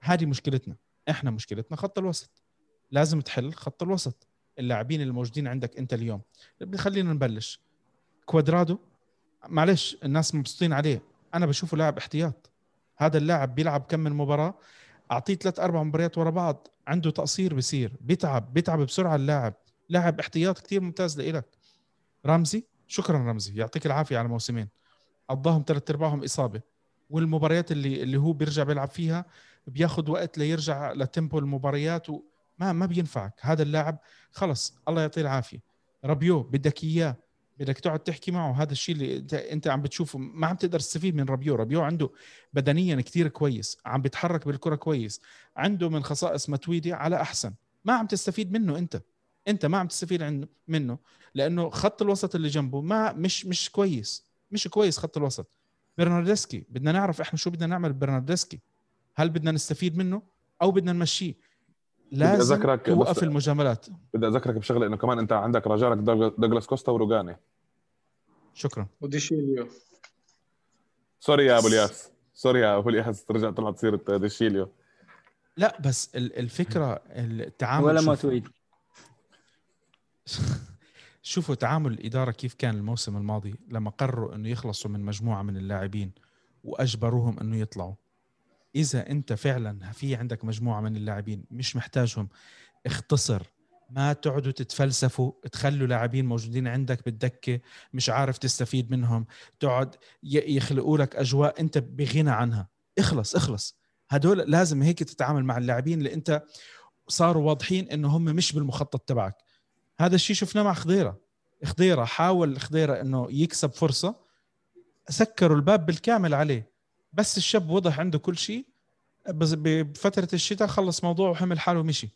هذه مشكلتنا إحنا مشكلتنا خط الوسط. لازم تحل خط الوسط. اللاعبين الموجودين عندك أنت اليوم. خلينا نبلش. كوادرادو معلش الناس مبسوطين عليه. أنا بشوفه لاعب احتياط. هذا اللاعب بيلعب كم من مباراة. أعطيه ثلاث أربع مباريات ورا بعض عنده تقصير بصير بيتعب بيتعب بسرعة اللاعب لاعب احتياط كثير ممتاز لإلك. رمزي شكرا رمزي يعطيك العافية على موسمين. قضاهم ثلاث أرباعهم إصابة والمباريات اللي اللي هو بيرجع بيلعب فيها بياخذ وقت ليرجع لتيمبو المباريات وما ما بينفعك. هذا اللاعب خلص الله يعطيه العافية. ربيو بدك إياه. بدك تقعد تحكي معه هذا الشيء اللي انت, عم بتشوفه. ما عم تقدر تستفيد من ربيو. ربيو عنده بدنيا كتير كويس عم بيتحرك بالكرة كويس عنده من خصائص متويدي على أحسن. ما عم تستفيد منه أنت. أنت ما عم تستفيد منه لأنه خط الوسط اللي جنبه ما مش مش كويس. مش كويس خط الوسط. برناردسكي بدنا نعرف إحنا شو بدنا نعمل برناردسكي. هل بدنا نستفيد منه أو بدنا نمشيه؟ لازم توقف المجاملات. بدي أذكرك بشغلة إنه كمان أنت عندك رجالك دوغلاس كوستا وروجاني شكرا. وديشيليو sorry يا أبو الياس. sorry يا أبو الياس. ترجع طلعت سيره ديشيليو لا بس الفكرة التعامل ولا ما تريد شوفوا تعامل الإدارة كيف كان الموسم الماضي لما قرروا أنه يخلصوا من مجموعة من اللاعبين وأجبروهم أنه يطلعوا. إذا أنت فعلا في عندك مجموعة من اللاعبين مش محتاجهم اختصر. ما تقعدوا تتفلسفوا تخلوا لاعبين موجودين عندك بالدكة مش عارف تستفيد منهم. تقعد يخلقوا لك أجواء أنت بغنى عنها. اخلص اخلص. هدول لازم هيك تتعامل مع اللاعبين اللي أنت صاروا واضحين إنه هم مش بالمخطط تبعك. هذا الشيء شفناه مع خضيرة. خضيرة حاول خضيرة إنه يكسب فرصة. سكروا الباب بالكامل عليه. بس الشاب وضح عنده كل شيء. بس بفترة الشتاء خلص موضوعه وحمل حاله ومشي.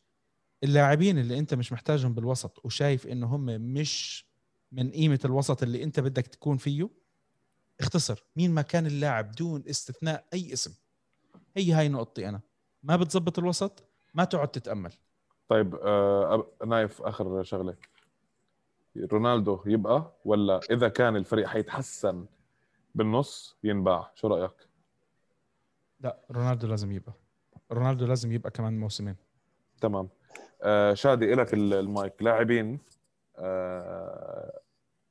اللاعبين اللي انت مش محتاجهم بالوسط وشايف إنه هم مش من قيمة الوسط اللي انت بدك تكون فيه اختصر. مين ما كان اللاعب دون استثناء أي اسم؟ هي هاي نقطتي أنا. ما بتزبط الوسط ما تقعد تتأمل. طيب آه نايف آخر شغلة. رونالدو يبقى ولا إذا كان الفريق حيتحسن بالنص ينباع؟ شو رأيك؟ لا رونالدو لازم يبقى. رونالدو لازم يبقى كمان موسمين. تمام. آه شادي لك المايك. لاعبين آه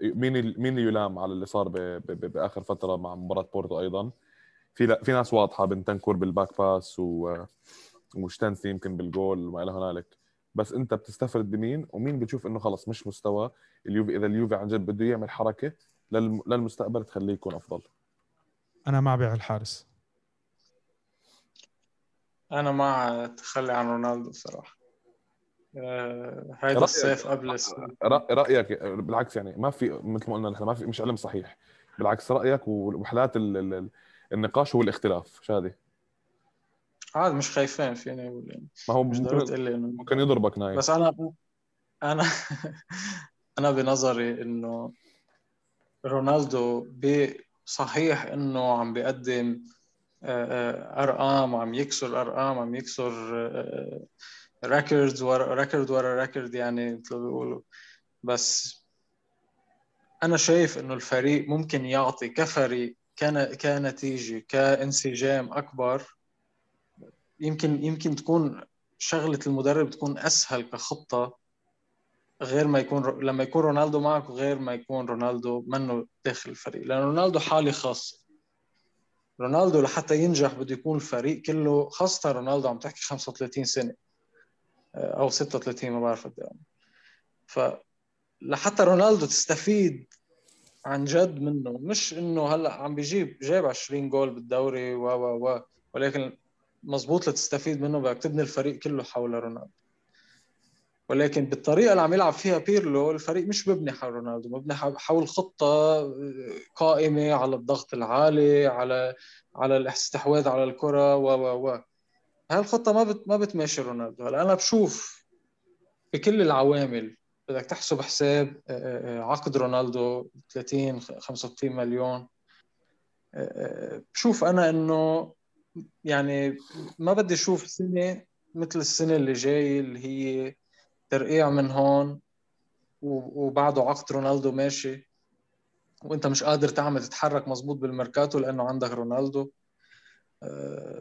مين مين يلام على اللي صار بآخر فترة مع مباراة بورتو أيضا؟ في في ناس واضحة بنتنكور بال back pass و وتشيزني يمكن بالجول وما إلى هنالك. بس أنت بتستفرد بمين؟ ومين بتشوف إنه خلص مش مستوى؟ اليوفي إذا اليوفي عن جد بده يعمل حركة للمستقبل تخليه يكون أفضل. أنا مع بيع الحارس. أنا مع تخلي عن رونالدو صراحة. آه هذا الصيف قبل رأيك بالعكس يعني ما في مثل ما قلنا نحن ما في مش علم صحيح. بالعكس رأيك وحالات النقاش هو الاختلاف شادي عاد مش خايفين فيني أقول يعني. ما هو مش ضروري ممكن يضربك نايم. بس أنا أنا أنا بنظري إنه رونالدو صحيح إنه عم بيقدم أرقام عم يكسر أرقام عم يكسر records ورا record ورا record يعني مثل ما بيقولوا. بس أنا شايف إنه الفريق ممكن يعطي كفريق كنتيجة كانسجام أكبر. يمكن يمكن تكون شغلة المدرب تكون أسهل كخطة غير ما يكون لما يكون رونالدو معك وغير ما يكون رونالدو منه داخل الفريق. لأن رونالدو حالة خاصة رونالدو لحتى ينجح بده يكون الفريق كله خاصة رونالدو عم تحكي 35 سنة آه، أو 36 ما بعرف قد إيه. ف لحتى رونالدو تستفيد عن جد منه. مش إنه هلأ عم بيجيب جايب 20 جول بالدوري و و و ولكن مزبوط لتستفيد منه بدك تبني الفريق كله حول رونالدو. ولكن بالطريقة اللي عم يلعب فيها بيرلو الفريق مش مبني حول رونالدو مبني حول خطة قائمة على الضغط العالي على على الاستحواذ على الكرة و و و هالخطة ما بت ما بتماشي رونالدو. هلا أنا بشوف بكل العوامل بدك تحسب حساب آه، آه، عقد رونالدو 30 35 مليون. بشوف أنا إنه يعني ما بدي أشوف سنة مثل السنة اللي جاي اللي هي ترقيع من هون وبعده عقد رونالدو ماشي. وانت مش قادر تعمل تتحرك مزبوط بالميركاتو لأنه عندك رونالدو.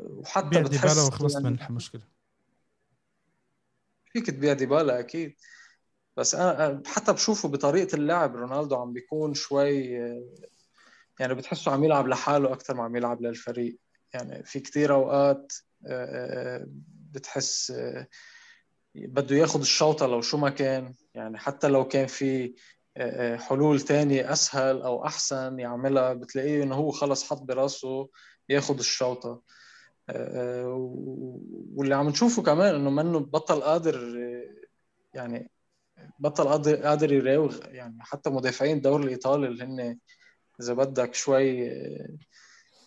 وحتى بيع بتحس ديبالا وخلصت يعني من المشكلة فيك تبيع ديبالا أكيد. بس أنا حتى بشوفه بطريقة اللعب رونالدو عم بيكون شوي يعني بتحسه عم يلعب لحاله أكثر ما عم يلعب للفريق. يعني في كثير أوقات بتحس بده ياخذ الشوطة لو شو ما كان. يعني حتى لو كان في حلول تانية أسهل أو أحسن يعملها بتلاقيه إنه هو خلص حط براسه ياخذ الشوطة. واللي عم نشوفه كمان إنه منه بطل قادر يعني بطل قادر قادر يراوغ يعني حتى مدافعين الدوري الإيطالي اللي هن إذا بدك شوي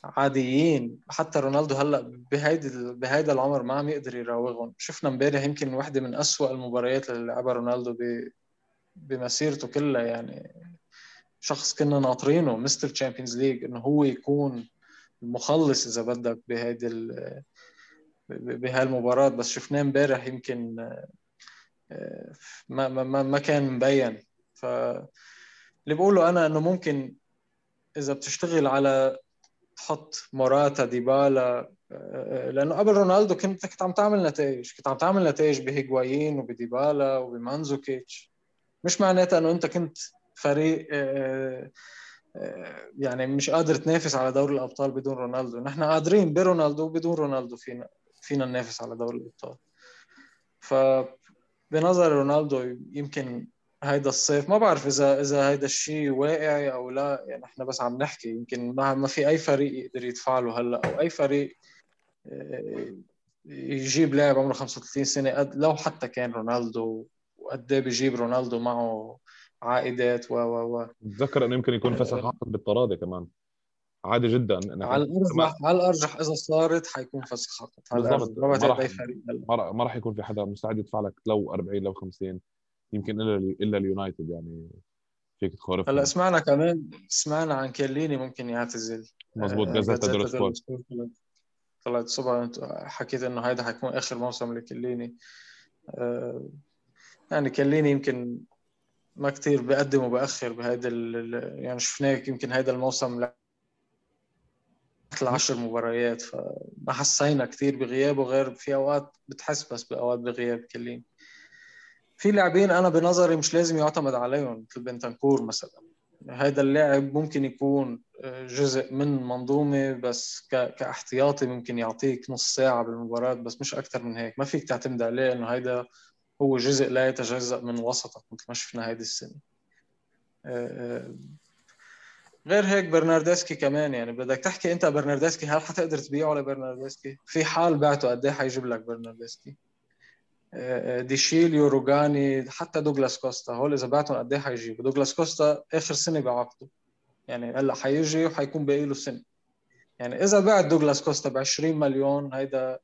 عاديين. حتى رونالدو هلأ بهيدي بهيدا العمر ما عم يقدر يراوغهم. شفنا امبارح يمكن واحدة من أسوأ المباريات اللي لعبها رونالدو بمسيرته كلها. يعني شخص كنا ناطرينه Mister Champions League إنه هو يكون المخلص إذا بدك بهيدي بهالمباراة. بس شفناه امبارح يمكن ما ما ما كان مبين. ف اللي بقوله أنا إنه ممكن إذا بتشتغل على تحط موراتا ديبالا لأنه قبل رونالدو كنت كنت عم تعمل نتائج كنت عم تعمل نتائج بهيغوايين وبديبالا وبمانزوكيتش. مش معناتها إنه أنت كنت فريق يعني مش قادر تنافس على دوري الأبطال بدون رونالدو. نحن قادرين برونالدو وبدون رونالدو فينا فينا ننافس على دوري الأبطال. ف بنظر رونالدو يمكن هيدا الصيف. ما بعرف إذا إذا هيدا الشيء واقعي أو لا. يعني إحنا بس عم نحكي. يمكن ما ما في أي فريق يقدر يدفع له هلأ. أو أي فريق آه، يجيب لاعب عمره 35 سنة. لو حتى كان رونالدو. وقد إيه بيجيب رونالدو معه عائدات و و و. بتذكر إنه يمكن يكون فسخ عقد بالطرادة كمان. عادي جدا. على الارجح على الارجح إذا صارت حيكون فسخ عقد. بالضبط. ما فريق ما راح يكون في حدا مستعد يدفع لك لو 40 لو 50 يمكن إلا إلا اليونايتد يعني فيك تخرف هلا سمعنا كمان سمعنا عن كيليني ممكن يعتزل. مزبوط جازيتا ديلو سبورت طلعت الصبح حكيت إنه هيدا حيكون آخر موسم لكليني آه، يعني كليني يمكن ما كثير بقدم وبأخر بهيدا يعني شفناه يمكن هيدا الموسم العشر مباريات فما حسينا كثير بغيابه غير في أوقات بتحس بس بأوقات بغياب كلين في لاعبين أنا بنظري مش لازم يعتمد عليهم مثل بنتنكور مثلا. هذا اللاعب ممكن يكون آه، جزء من منظومة بس كاحتياطي ممكن يعطيك نص ساعة بالمباراة بس مش أكثر من هيك. ما فيك تعتمد عليه إنه هيدا هو جزء لا يتجزأ من وسطك مثل ما شفنا هيدي السنة. آه، آه، غير هيك برناردسكي كمان يعني بدك تحكي أنت برناردسكي هل حتقدر تبيعه لبرناردسكي؟ في حال بعته قد إيه حيجيب لك برناردسكي؟ ديشيليو روجاني حتى دوغلاس كوستا هول إذا بعتهم قد إيه حيجيبوا؟ دوغلاس كوستا آخر سنة بعقده. يعني هلأ حيجي وحيكون باقي له سنة. يعني إذا بعت دوغلاس كوستا ب 20 مليون هيدا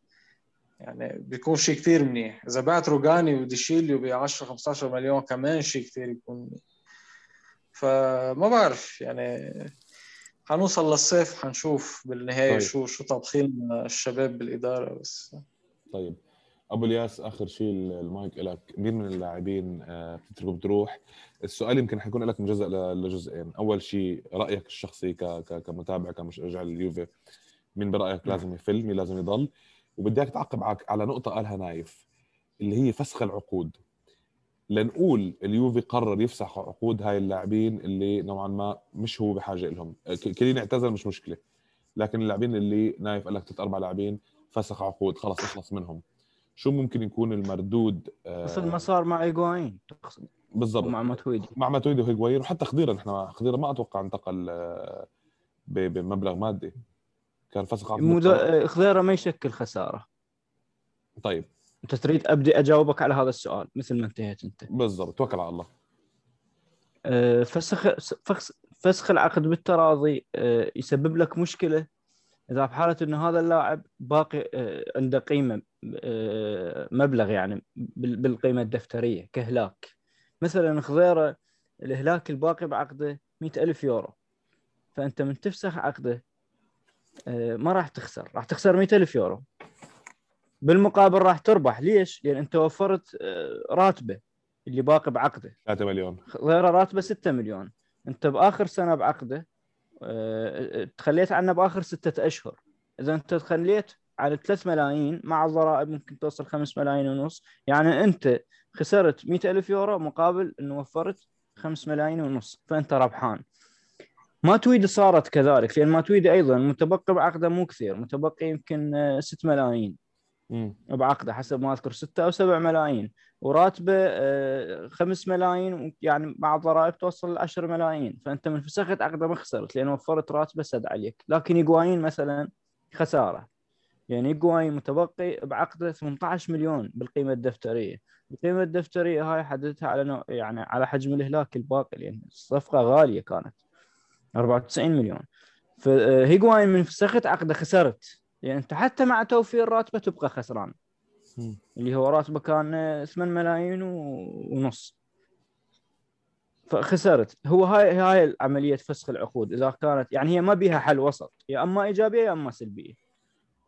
يعني بيكون شيء كثير منيح. إذا بعت روجاني وديشيليو ب 10 15 مليون كمان شيء كثير يكون منيح. فما بعرف يعني حنوصل للصيف حنشوف بالنهاية طيب. شو شو طابخين الشباب بالإدارة بس. طيب. أبو الياس آخر شيء المايك لك مين من اللاعبين آه، بتتركه بتروح؟ السؤال يمكن حيكون لك مجزء لجزئين. أول شيء رأيك الشخصي كمتابع كمشجع اليوفي مين برأيك لازم يفل مين لازم يضل؟ وبدي أياك تعقب على نقطة قالها نايف اللي هي فسخ العقود. لنقول اليوفي قرر يفسخ عقود هاي اللاعبين اللي نوعا ما مش هو بحاجة لهم كلين اعتزل مش مشكلة. لكن اللاعبين اللي نايف قال لك ثلاث أربع لاعبين فسخ عقود خلص اخلص منهم. شو ممكن يكون المردود مثل ما صار مع ايجواين بالضبط. مع ماتويدي. مع ماتويدي وهيجواين وحتى خضيره نحن خضيره ما أتوقع انتقل آه، بمبلغ مادي. كان فسخ عقد مد... خضيره ما يشكل خسارة. طيب. أنت تريد أبدي أجاوبك على هذا السؤال مثل ما انتهيت أنت. بالضبط. توكل على الله. آه، فسخ فسخ العقد بالتراضي آه، يسبب لك مشكلة إذا بحالة انه هذا اللاعب باقي آه، عنده قيمة مبلغ يعني بالقيمة الدفترية كهلاك. مثلا خضيرة الهلاك الباقي بعقده مئة ألف يورو. فأنت من تفسخ عقده آه، ما راح تخسر. راح تخسر مئة ألف يورو. بالمقابل راح تربح. ليش؟ لأن أنت وفرت آه، راتبه اللي باقي بعقده. 3 مليون. غير راتبه 6 مليون. أنت بآخر سنة بعقده آه، تخليت عنه بآخر ستة أشهر. إذا أنت تخليت على 3 ملايين مع الضرائب ممكن توصل 5 ملايين ونص. يعني أنت خسرت 100 ألف يورو مقابل إنه وفرت 5 ملايين ونص فأنت ربحان. ما تويد صارت كذلك لأن ما تويد أيضا متبقي بعقده مو كثير متبقي يمكن 6 ملايين مم. بعقده حسب ما أذكر 6 أو 7 ملايين. وراتبه 5 ملايين يعني مع الضرائب توصل ل 10 ملايين. فأنت من فسخت عقده ما خسرت لأن وفرت راتبه سد عليك لكن يقواين مثلا خسارة. يعني يقواين متبقي بعقده 18 مليون بالقيمة الدفترية. القيمة الدفترية هاي حددتها على نوع يعني على حجم الإهلاك الباقي لأن الصفقة غالية كانت. 94 مليون. فهيجواين من فسخت عقده خسرت. يعني أنت حتى مع توفير راتبه تبقى خسران. اللي هو راتبه كان 8 ملايين ونص. فخسرت. هو هاي هاي عملية فسخ العقود. إذا كانت يعني هي ما بيها حل وسط. يا أما إيجابية يا أما سلبية.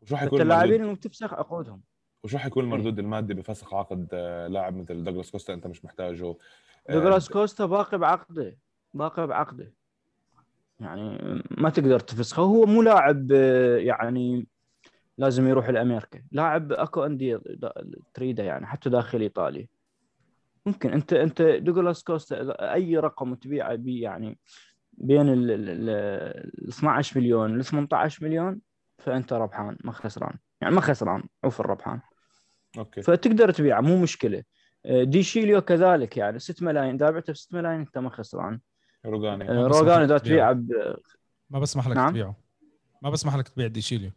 وشو حيكون اللاعبين المردود انه تفسخ عقودهم وشو حيكون المردود المادي بفسخ عقد آه، لاعب مثل دوغلاس كوستا انت مش محتاجه آه، دوغلاس كوستا باقي بعقده باقي بعقده يعني ما تقدر تفسخه هو مو لاعب آه، يعني لازم يروح لامريكا لاعب اكو انديه تريده يعني حتى داخل ايطاليا ممكن انت انت دوغلاس كوستا اي رقم تبيعه بي يعني بين ال 12 مليون ل 18 مليون فأنت ربحان ما خسران. يعني ما خسران عوف الربحان. أوكي. فتقدر تبيعه مو مشكلة. آه، ديشيليو كذلك يعني 6 ملايين اذا بعته ب 6 ملايين أنت ما خسران. روجاني آه، بس روجان إذا تبيعه. ب- ما بسمح لك نعم. تبيعه. ما بسمح لك تبيع ديشيليو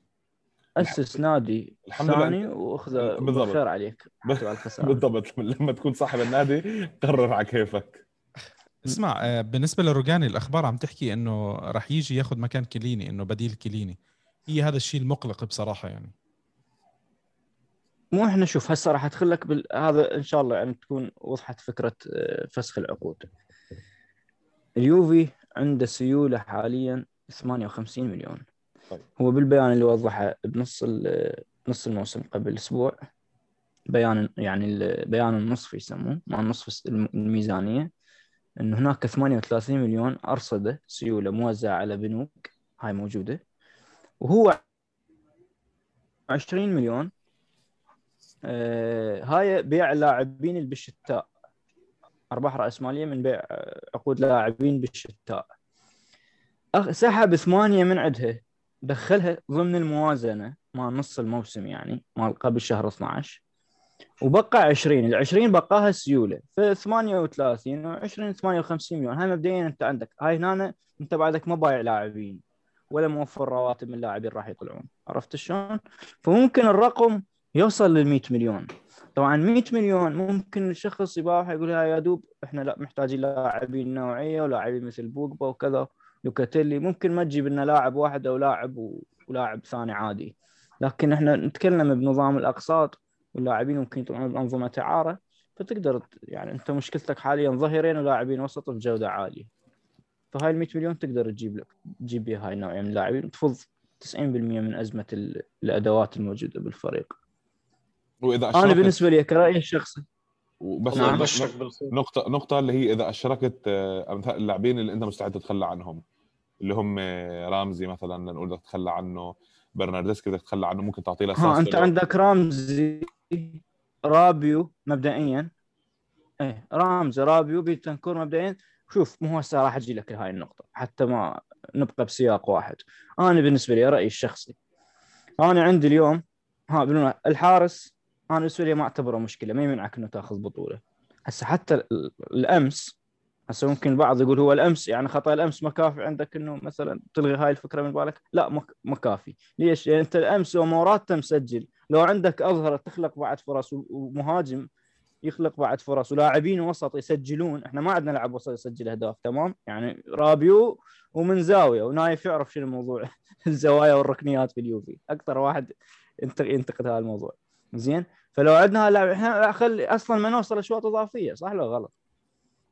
أسس نادي الحمد لله. ثاني وأخذه بالضبط. خير عليك. بالضبط. لما تكون صاحب النادي قرر على كيفك. اسمع آه، بالنسبة لروجاني الأخبار عم تحكي إنه راح يجي ياخذ مكان كيليني إنه بديل كيليني. هي هذا الشيء المقلق بصراحة يعني. مو إحنا شوف هسه راح أدخل لك بال... هذا إن شاء الله يعني تكون وضحت فكرة آه، فسخ العقود. اليوفي عنده سيولة حاليا 58 مليون. طيب. هو بالبيان اللي وضحه بنص ال- نص الموسم قبل أسبوع بيان يعني البيان النصفي يسموه مع نصف الميزانية انه هناك 38 مليون أرصده سيولة موزعة على بنوك هاي موجودة. وهو 20 مليون. آه، هاي بيع لاعبين البشتاء. أرباح راسماليه من بيع آه، عقود لاعبين بالشتاء سحب ثمانية من عندها. دخلها ضمن الموازنة مال نص الموسم يعني مال قبل شهر 12 وبقى 20 ال 20 بقاها سيولة. ف 38 و 20 58 مليون. هاي مبدئيا أنت عندك. هاي هنا أنت بعدك ما بايع لاعبين. ولا موفر رواتب من اللاعبين راح يطلعون. عرفت شلون؟ فممكن الرقم يوصل لل 100 مليون. طبعا 100 مليون ممكن الشخص يباوح يقول يا دوب إحنا لا محتاجين لاعبين نوعية ولاعبين مثل بوجبا وكذا لوكاتيلي. ممكن ما تجيب لنا لاعب واحد أو لاعب ولاعب ثاني عادي. لكن إحنا نتكلم بنظام الأقساط واللاعبين ممكن يطلعون بأنظمة إعارة. فتقدر يعني أنت مشكلتك حاليا ظهيرين ولاعبين وسط بجوده عالية. فهاي ال 100 مليون تقدر تجيب لك تجيب بها هاي النوعيه من اللاعبين وتفض 90% من أزمة ال- الأدوات الموجودة بالفريق. وإذا أنا اشركت بالنسبة لي كرأيي الشخصي. الله نعم. نقطة نقطة اللي هي إذا أشركت آه، أمثال اللاعبين اللي أنت مستعد تتخلى عنهم. اللي هم رامزي مثلا نقول بدك تتخلى عنه. برناردسكي بدك تتخلى عنه ممكن تعطيه ها لساسولو أنت عندك رامزي رابيو مبدئيا. إيه رامزي رابيو بينتانكور مبدئيا. شوف مو هسه راح أجي لك هاي النقطة حتى ما نبقى بسياق واحد. أنا بالنسبة لي رأيي الشخصي أنا عندي اليوم ها الحارس أنا بالنسبة لي ما أعتبره مشكلة ما يمنعك إنه تأخذ بطولة. هسه حتى ال- الأمس هسه ممكن البعض يقول هو الأمس يعني خطأ الأمس ما كافي عندك إنه مثلا تلغي هاي الفكرة من بالك؟ لا ما كافي. ليش؟ لأن أنت الأمس لو موراتا مسجل لو عندك أظهرة تخلق بعد فرص ومهاجم يخلق بعد فرص ولاعبين وسط يسجلون. إحنا ما عندنا لاعب وسط يسجل اهداف تمام؟ يعني رابيو ومن زاوية ونايف يعرف شنو الموضوع. الزوايا والركنيات في اليوفي. أكثر واحد ينت- ينتقد هذا الموضوع. زين؟ فلو عندنا لاعب إحنا خلي أصلا ما نوصل أشواط إضافية صح ولا غلط؟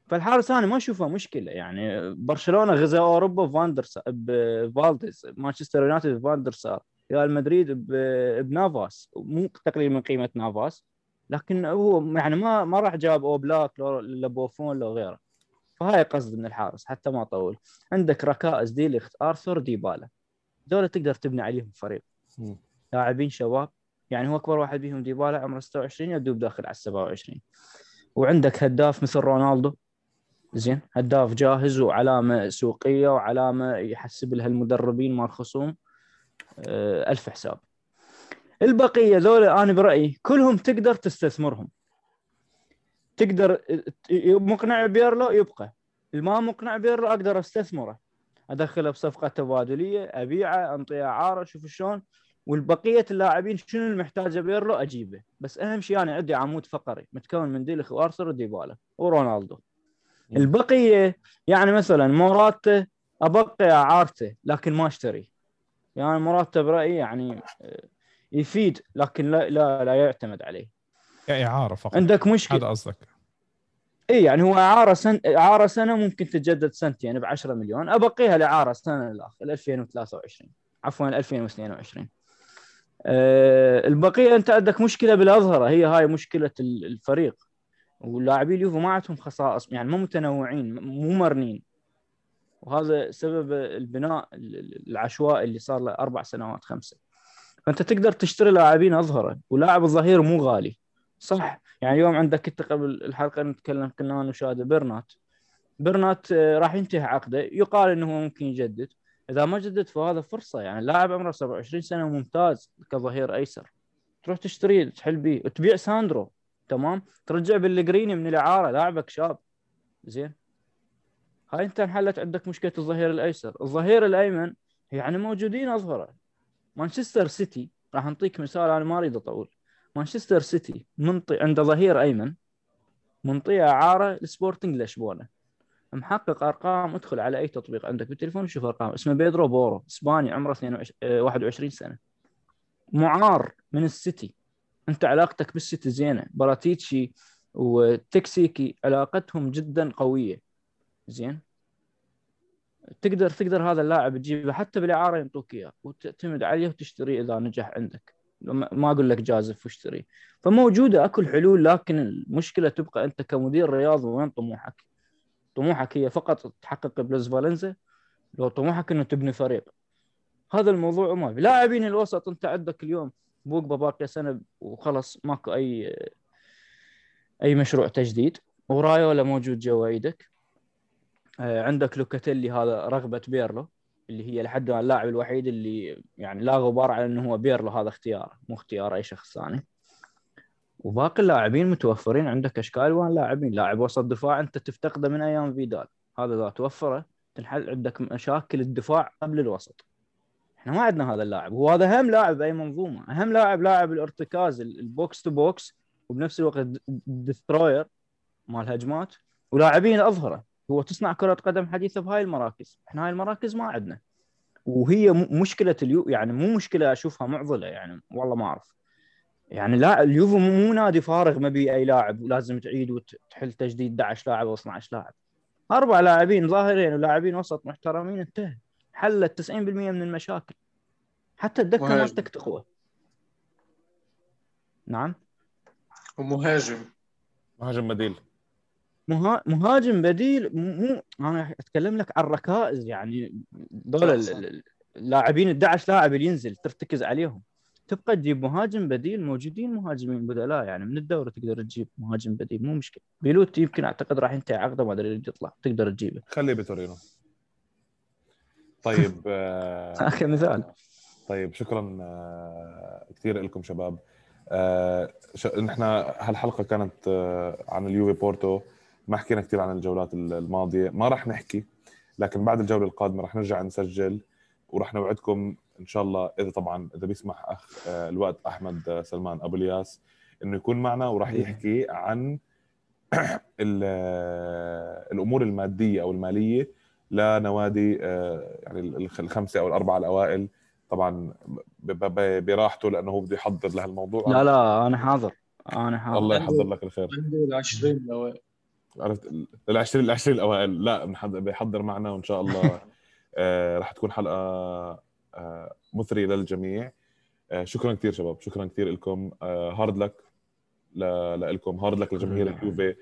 فالحارس أنا ما أشوفه مشكلة. يعني برشلونة غزا أوروبا بفاندرس بفالديز مانشستر يونايتد بفاندرسار ريال مدريد بنافاس. مو تقليل من قيمة نافاس. لكن هو يعني ما ما راح جاب اوبلاك لو لا بوفون لو غيره. فهاي قصد من الحارس حتى ما اطول عندك ركائز ديليخت ارثر ديبالا. دول تقدر تبني عليهم فريق. لاعبين شباب. يعني هو أكبر واحد بيهم ديبالا عمره 26 يدوب داخل على 27 وعندك هداف مثل رونالدو. زين هداف جاهز وعلامة سوقية وعلامة يحسب لها المدربين مال الخصوم آه، ألف حساب. البقية ذولا أنا برأيي كلهم تقدر تستثمرهم. تقدر مقنع بيرلو يبقى. الما مقنع بيرلو أقدر أستثمره. أدخله بصفقة تبادلية أبيعه أنطيه اعاره شوف شلون. والبقية اللاعبين شنو المحتاجه بيرلو؟ أجيبه. بس أهم شيء أنا عندي عمود فقري. متكون من ديليخت وارثر وديبالا ورونالدو. البقية يعني مثلا موراتا أبقي اعارته لكن ما أشتري. يعني موراتا برأيي يعني آه، يفيد لكن لا لا, لا يعتمد عليه. كاعاره فقط. عندك مشكلة. هذا قصدك. اي يعني هو اعاره سنه اعاره سنة ممكن تتجدد سنتين ب 10 مليون. أبقيها الاعاره سنة للآخر 2023 عفوا 2022 أه البقية أنت عندك مشكلة بالأظهرة. هي هاي مشكلة ال- الفريق. ولاعبي اليوفي ما عندهم خصائص يعني مو متنوعين مو مرنين. وهذا سبب البناء ال- ال- العشوائي اللي صار له أربع سنوات خمسة. فانت تقدر تشتري لاعبين اظهره ولاعب الظهير مو غالي. صح؟ يعني اليوم عندك أنت قبل الحلقة نتكلم كنا أنا وشادة برنات برنات آه، راح ينتهي عقده يقال إنه هو ممكن يجدد. إذا ما جدد فهذا فرصة يعني اللاعب عمره 27 سنة ممتاز كظهير أيسر. تروح تشتريه تحل بيه وتبيع ساندرو. تمام؟ ترجع بالجريني من الإعارة لاعبك شاب. زين؟ هاي أنت انحلت عندك مشكلة الظهير الأيسر. الظهير الأيمن يعني موجودين أظهره. مانشستر سيتي راح نعطيك مثال أنا ما أريد أطول. مانشستر سيتي منطي عنده ظهير أيمن منطية اعاره لسبورتنج لشبونة. محقق أرقام ادخل على أي تطبيق عندك بالتليفون شوف أرقام. اسمه بيدرو بورو إسباني عمره 22 آه، 21 سنة. معار من السيتي. أنت علاقتك بالسيتي زينة. براتيتشي وتكسيكي علاقتهم جدا قوية. زين؟ تقدر تقدر هذا اللاعب تجيبه حتى بالإعارة ينطوك إياه وتعتمد عليه وتشتريه إذا نجح عندك. ما أقول لك جازف واشتري فموجودة أكل حلول لكن المشكلة تبقى أنت كمدير رياضي وين طموحك؟ طموحك هي فقط تحقق بلوز فالنزا لو طموحك إنه تبني فريق. هذا الموضوع ما في. لاعبين الوسط أنت عندك اليوم بوجبا باقي سنة وخلص ماكو اي أي مشروع تجديد. ورايولا موجود جوا إيدك عندك لوكاتيلي هذا رغبة بيرلو اللي هي لحد الآن اللاعب الوحيد اللي يعني لا غبار على إنه هو بيرلو هذا اختيار مو اختيار أي شخص ثاني. وباقي اللاعبين متوفرين عندك أشكال الوان لاعبين؟ لاعب وسط دفاع أنت تفتقده من أيام فيدال هذا إذا توفره تنحل عندك مشاكل الدفاع قبل الوسط. إحنا ما عندنا هذا اللاعب هو هذا أهم لاعب بأي منظومة أهم لاعب لاعب الارتكاز ال- ال box to box وبنفس الوقت ال destroyer مال هجمات ولاعبين أظهره. هو تصنع كرة قدم حديثة بهاي المراكز. إحنا هاي المراكز ما عندنا. وهي مشكلة اليو يعني مو مشكلة أشوفها معضلة يعني والله ما أعرف. يعني لا اليوفي مو نادي فارغ ما بي أي لاعب ولازم تعيد وتحل تجديد 11 لاعب أو 12 لاعب. أربع لاعبين ظاهرين ولاعبين وسط محترمين انتهى. حلت 90% من المشاكل. حتى الدكة. مالتك تقوى. نعم؟ ومهاجم. مهاجم بديل. مها... مهاجم بديل مو أنا أتكلم لك عن الركائز يعني دول اللاعبين ال 11 لاعب اللي ينزل ترتكز عليهم. تبقى تجيب مهاجم بديل موجودين مهاجمين بدلاء يعني من الدوري تقدر تجيب مهاجم بديل مو مشكلة. بيلوت يمكن أعتقد راح ينتهي عقده ما أدري يطلع تقدر تجيبه. خليه بتورينو. طيب آه، كمثال طيب شكرا آه، كثير لكم شباب. آه، ش- نحن هالحلقة كانت عن اليوفي بورتو. ما حكينا كثير عن الجولات ال- الماضية ما راح نحكي لكن بعد الجولة القادمة راح نرجع نسجل وراح نوعدكم إن شاء الله إذا طبعا إذا بيسمح اخ آه، الوقت أحمد آه، سلمان أبو الياس إنه يكون معنا وراح يحكي عن ال- آه، الأمور المادية أو المالية لنوادي يعني الخ- الخمسة أو الأربعة الأوائل. طبعا ب- ب- براحته لأنه هو بده يحضر لهالموضوع. لا لا أنا حاضر أنا حاضر. الله يحضر لك الخير. عنده ال 20 لو عرفت؟ ال 20 ال 20 الأوائل. لا بيحضر معنا وإن شاء الله آه، راح تكون حلقة آه، مثرية للجميع. آه، شكرا كثير شباب. شكرا كثير لكم. hard luck لكم hard luck لجماهير. اليوفي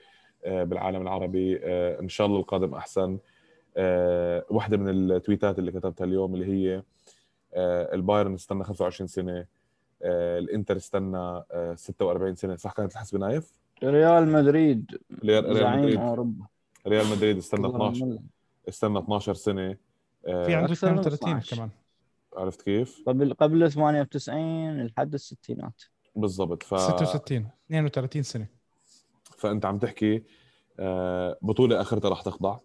بالعالم العربي. إن شاء الله القادم أحسن. واحدة من التويتات اللي كتبتها اليوم اللي هي البايرن استنى 25 سنة الإنتر استنى آه، 46 سنة. صح كانت الحسبة نايف؟ ريال مدريد ريال ريال زعيم مدريد. أوروبا. ريال مدريد استنى 12 استنى 12 سنة. في عنده أكثر من 32 12. كمان. عرفت كيف؟ قبل قبل 98 لحد الستينات. بالضبط ف 66 32 سنة. فأنت عم تحكي آه، بطولة آخرتها راح تخضع.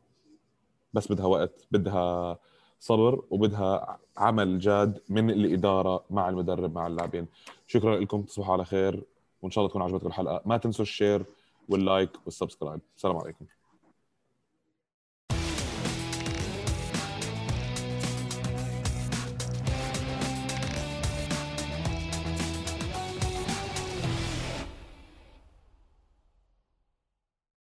بس بدها وقت بدها صبر وبدها عمل جاد من الإدارة مع المدرب مع اللاعبين. شكرا لكم تصبحوا على خير. وإن شاء الله تكون عجبتكم الحلقة. ما تنسوا ال share وال like وال subscribe. السلام عليكم.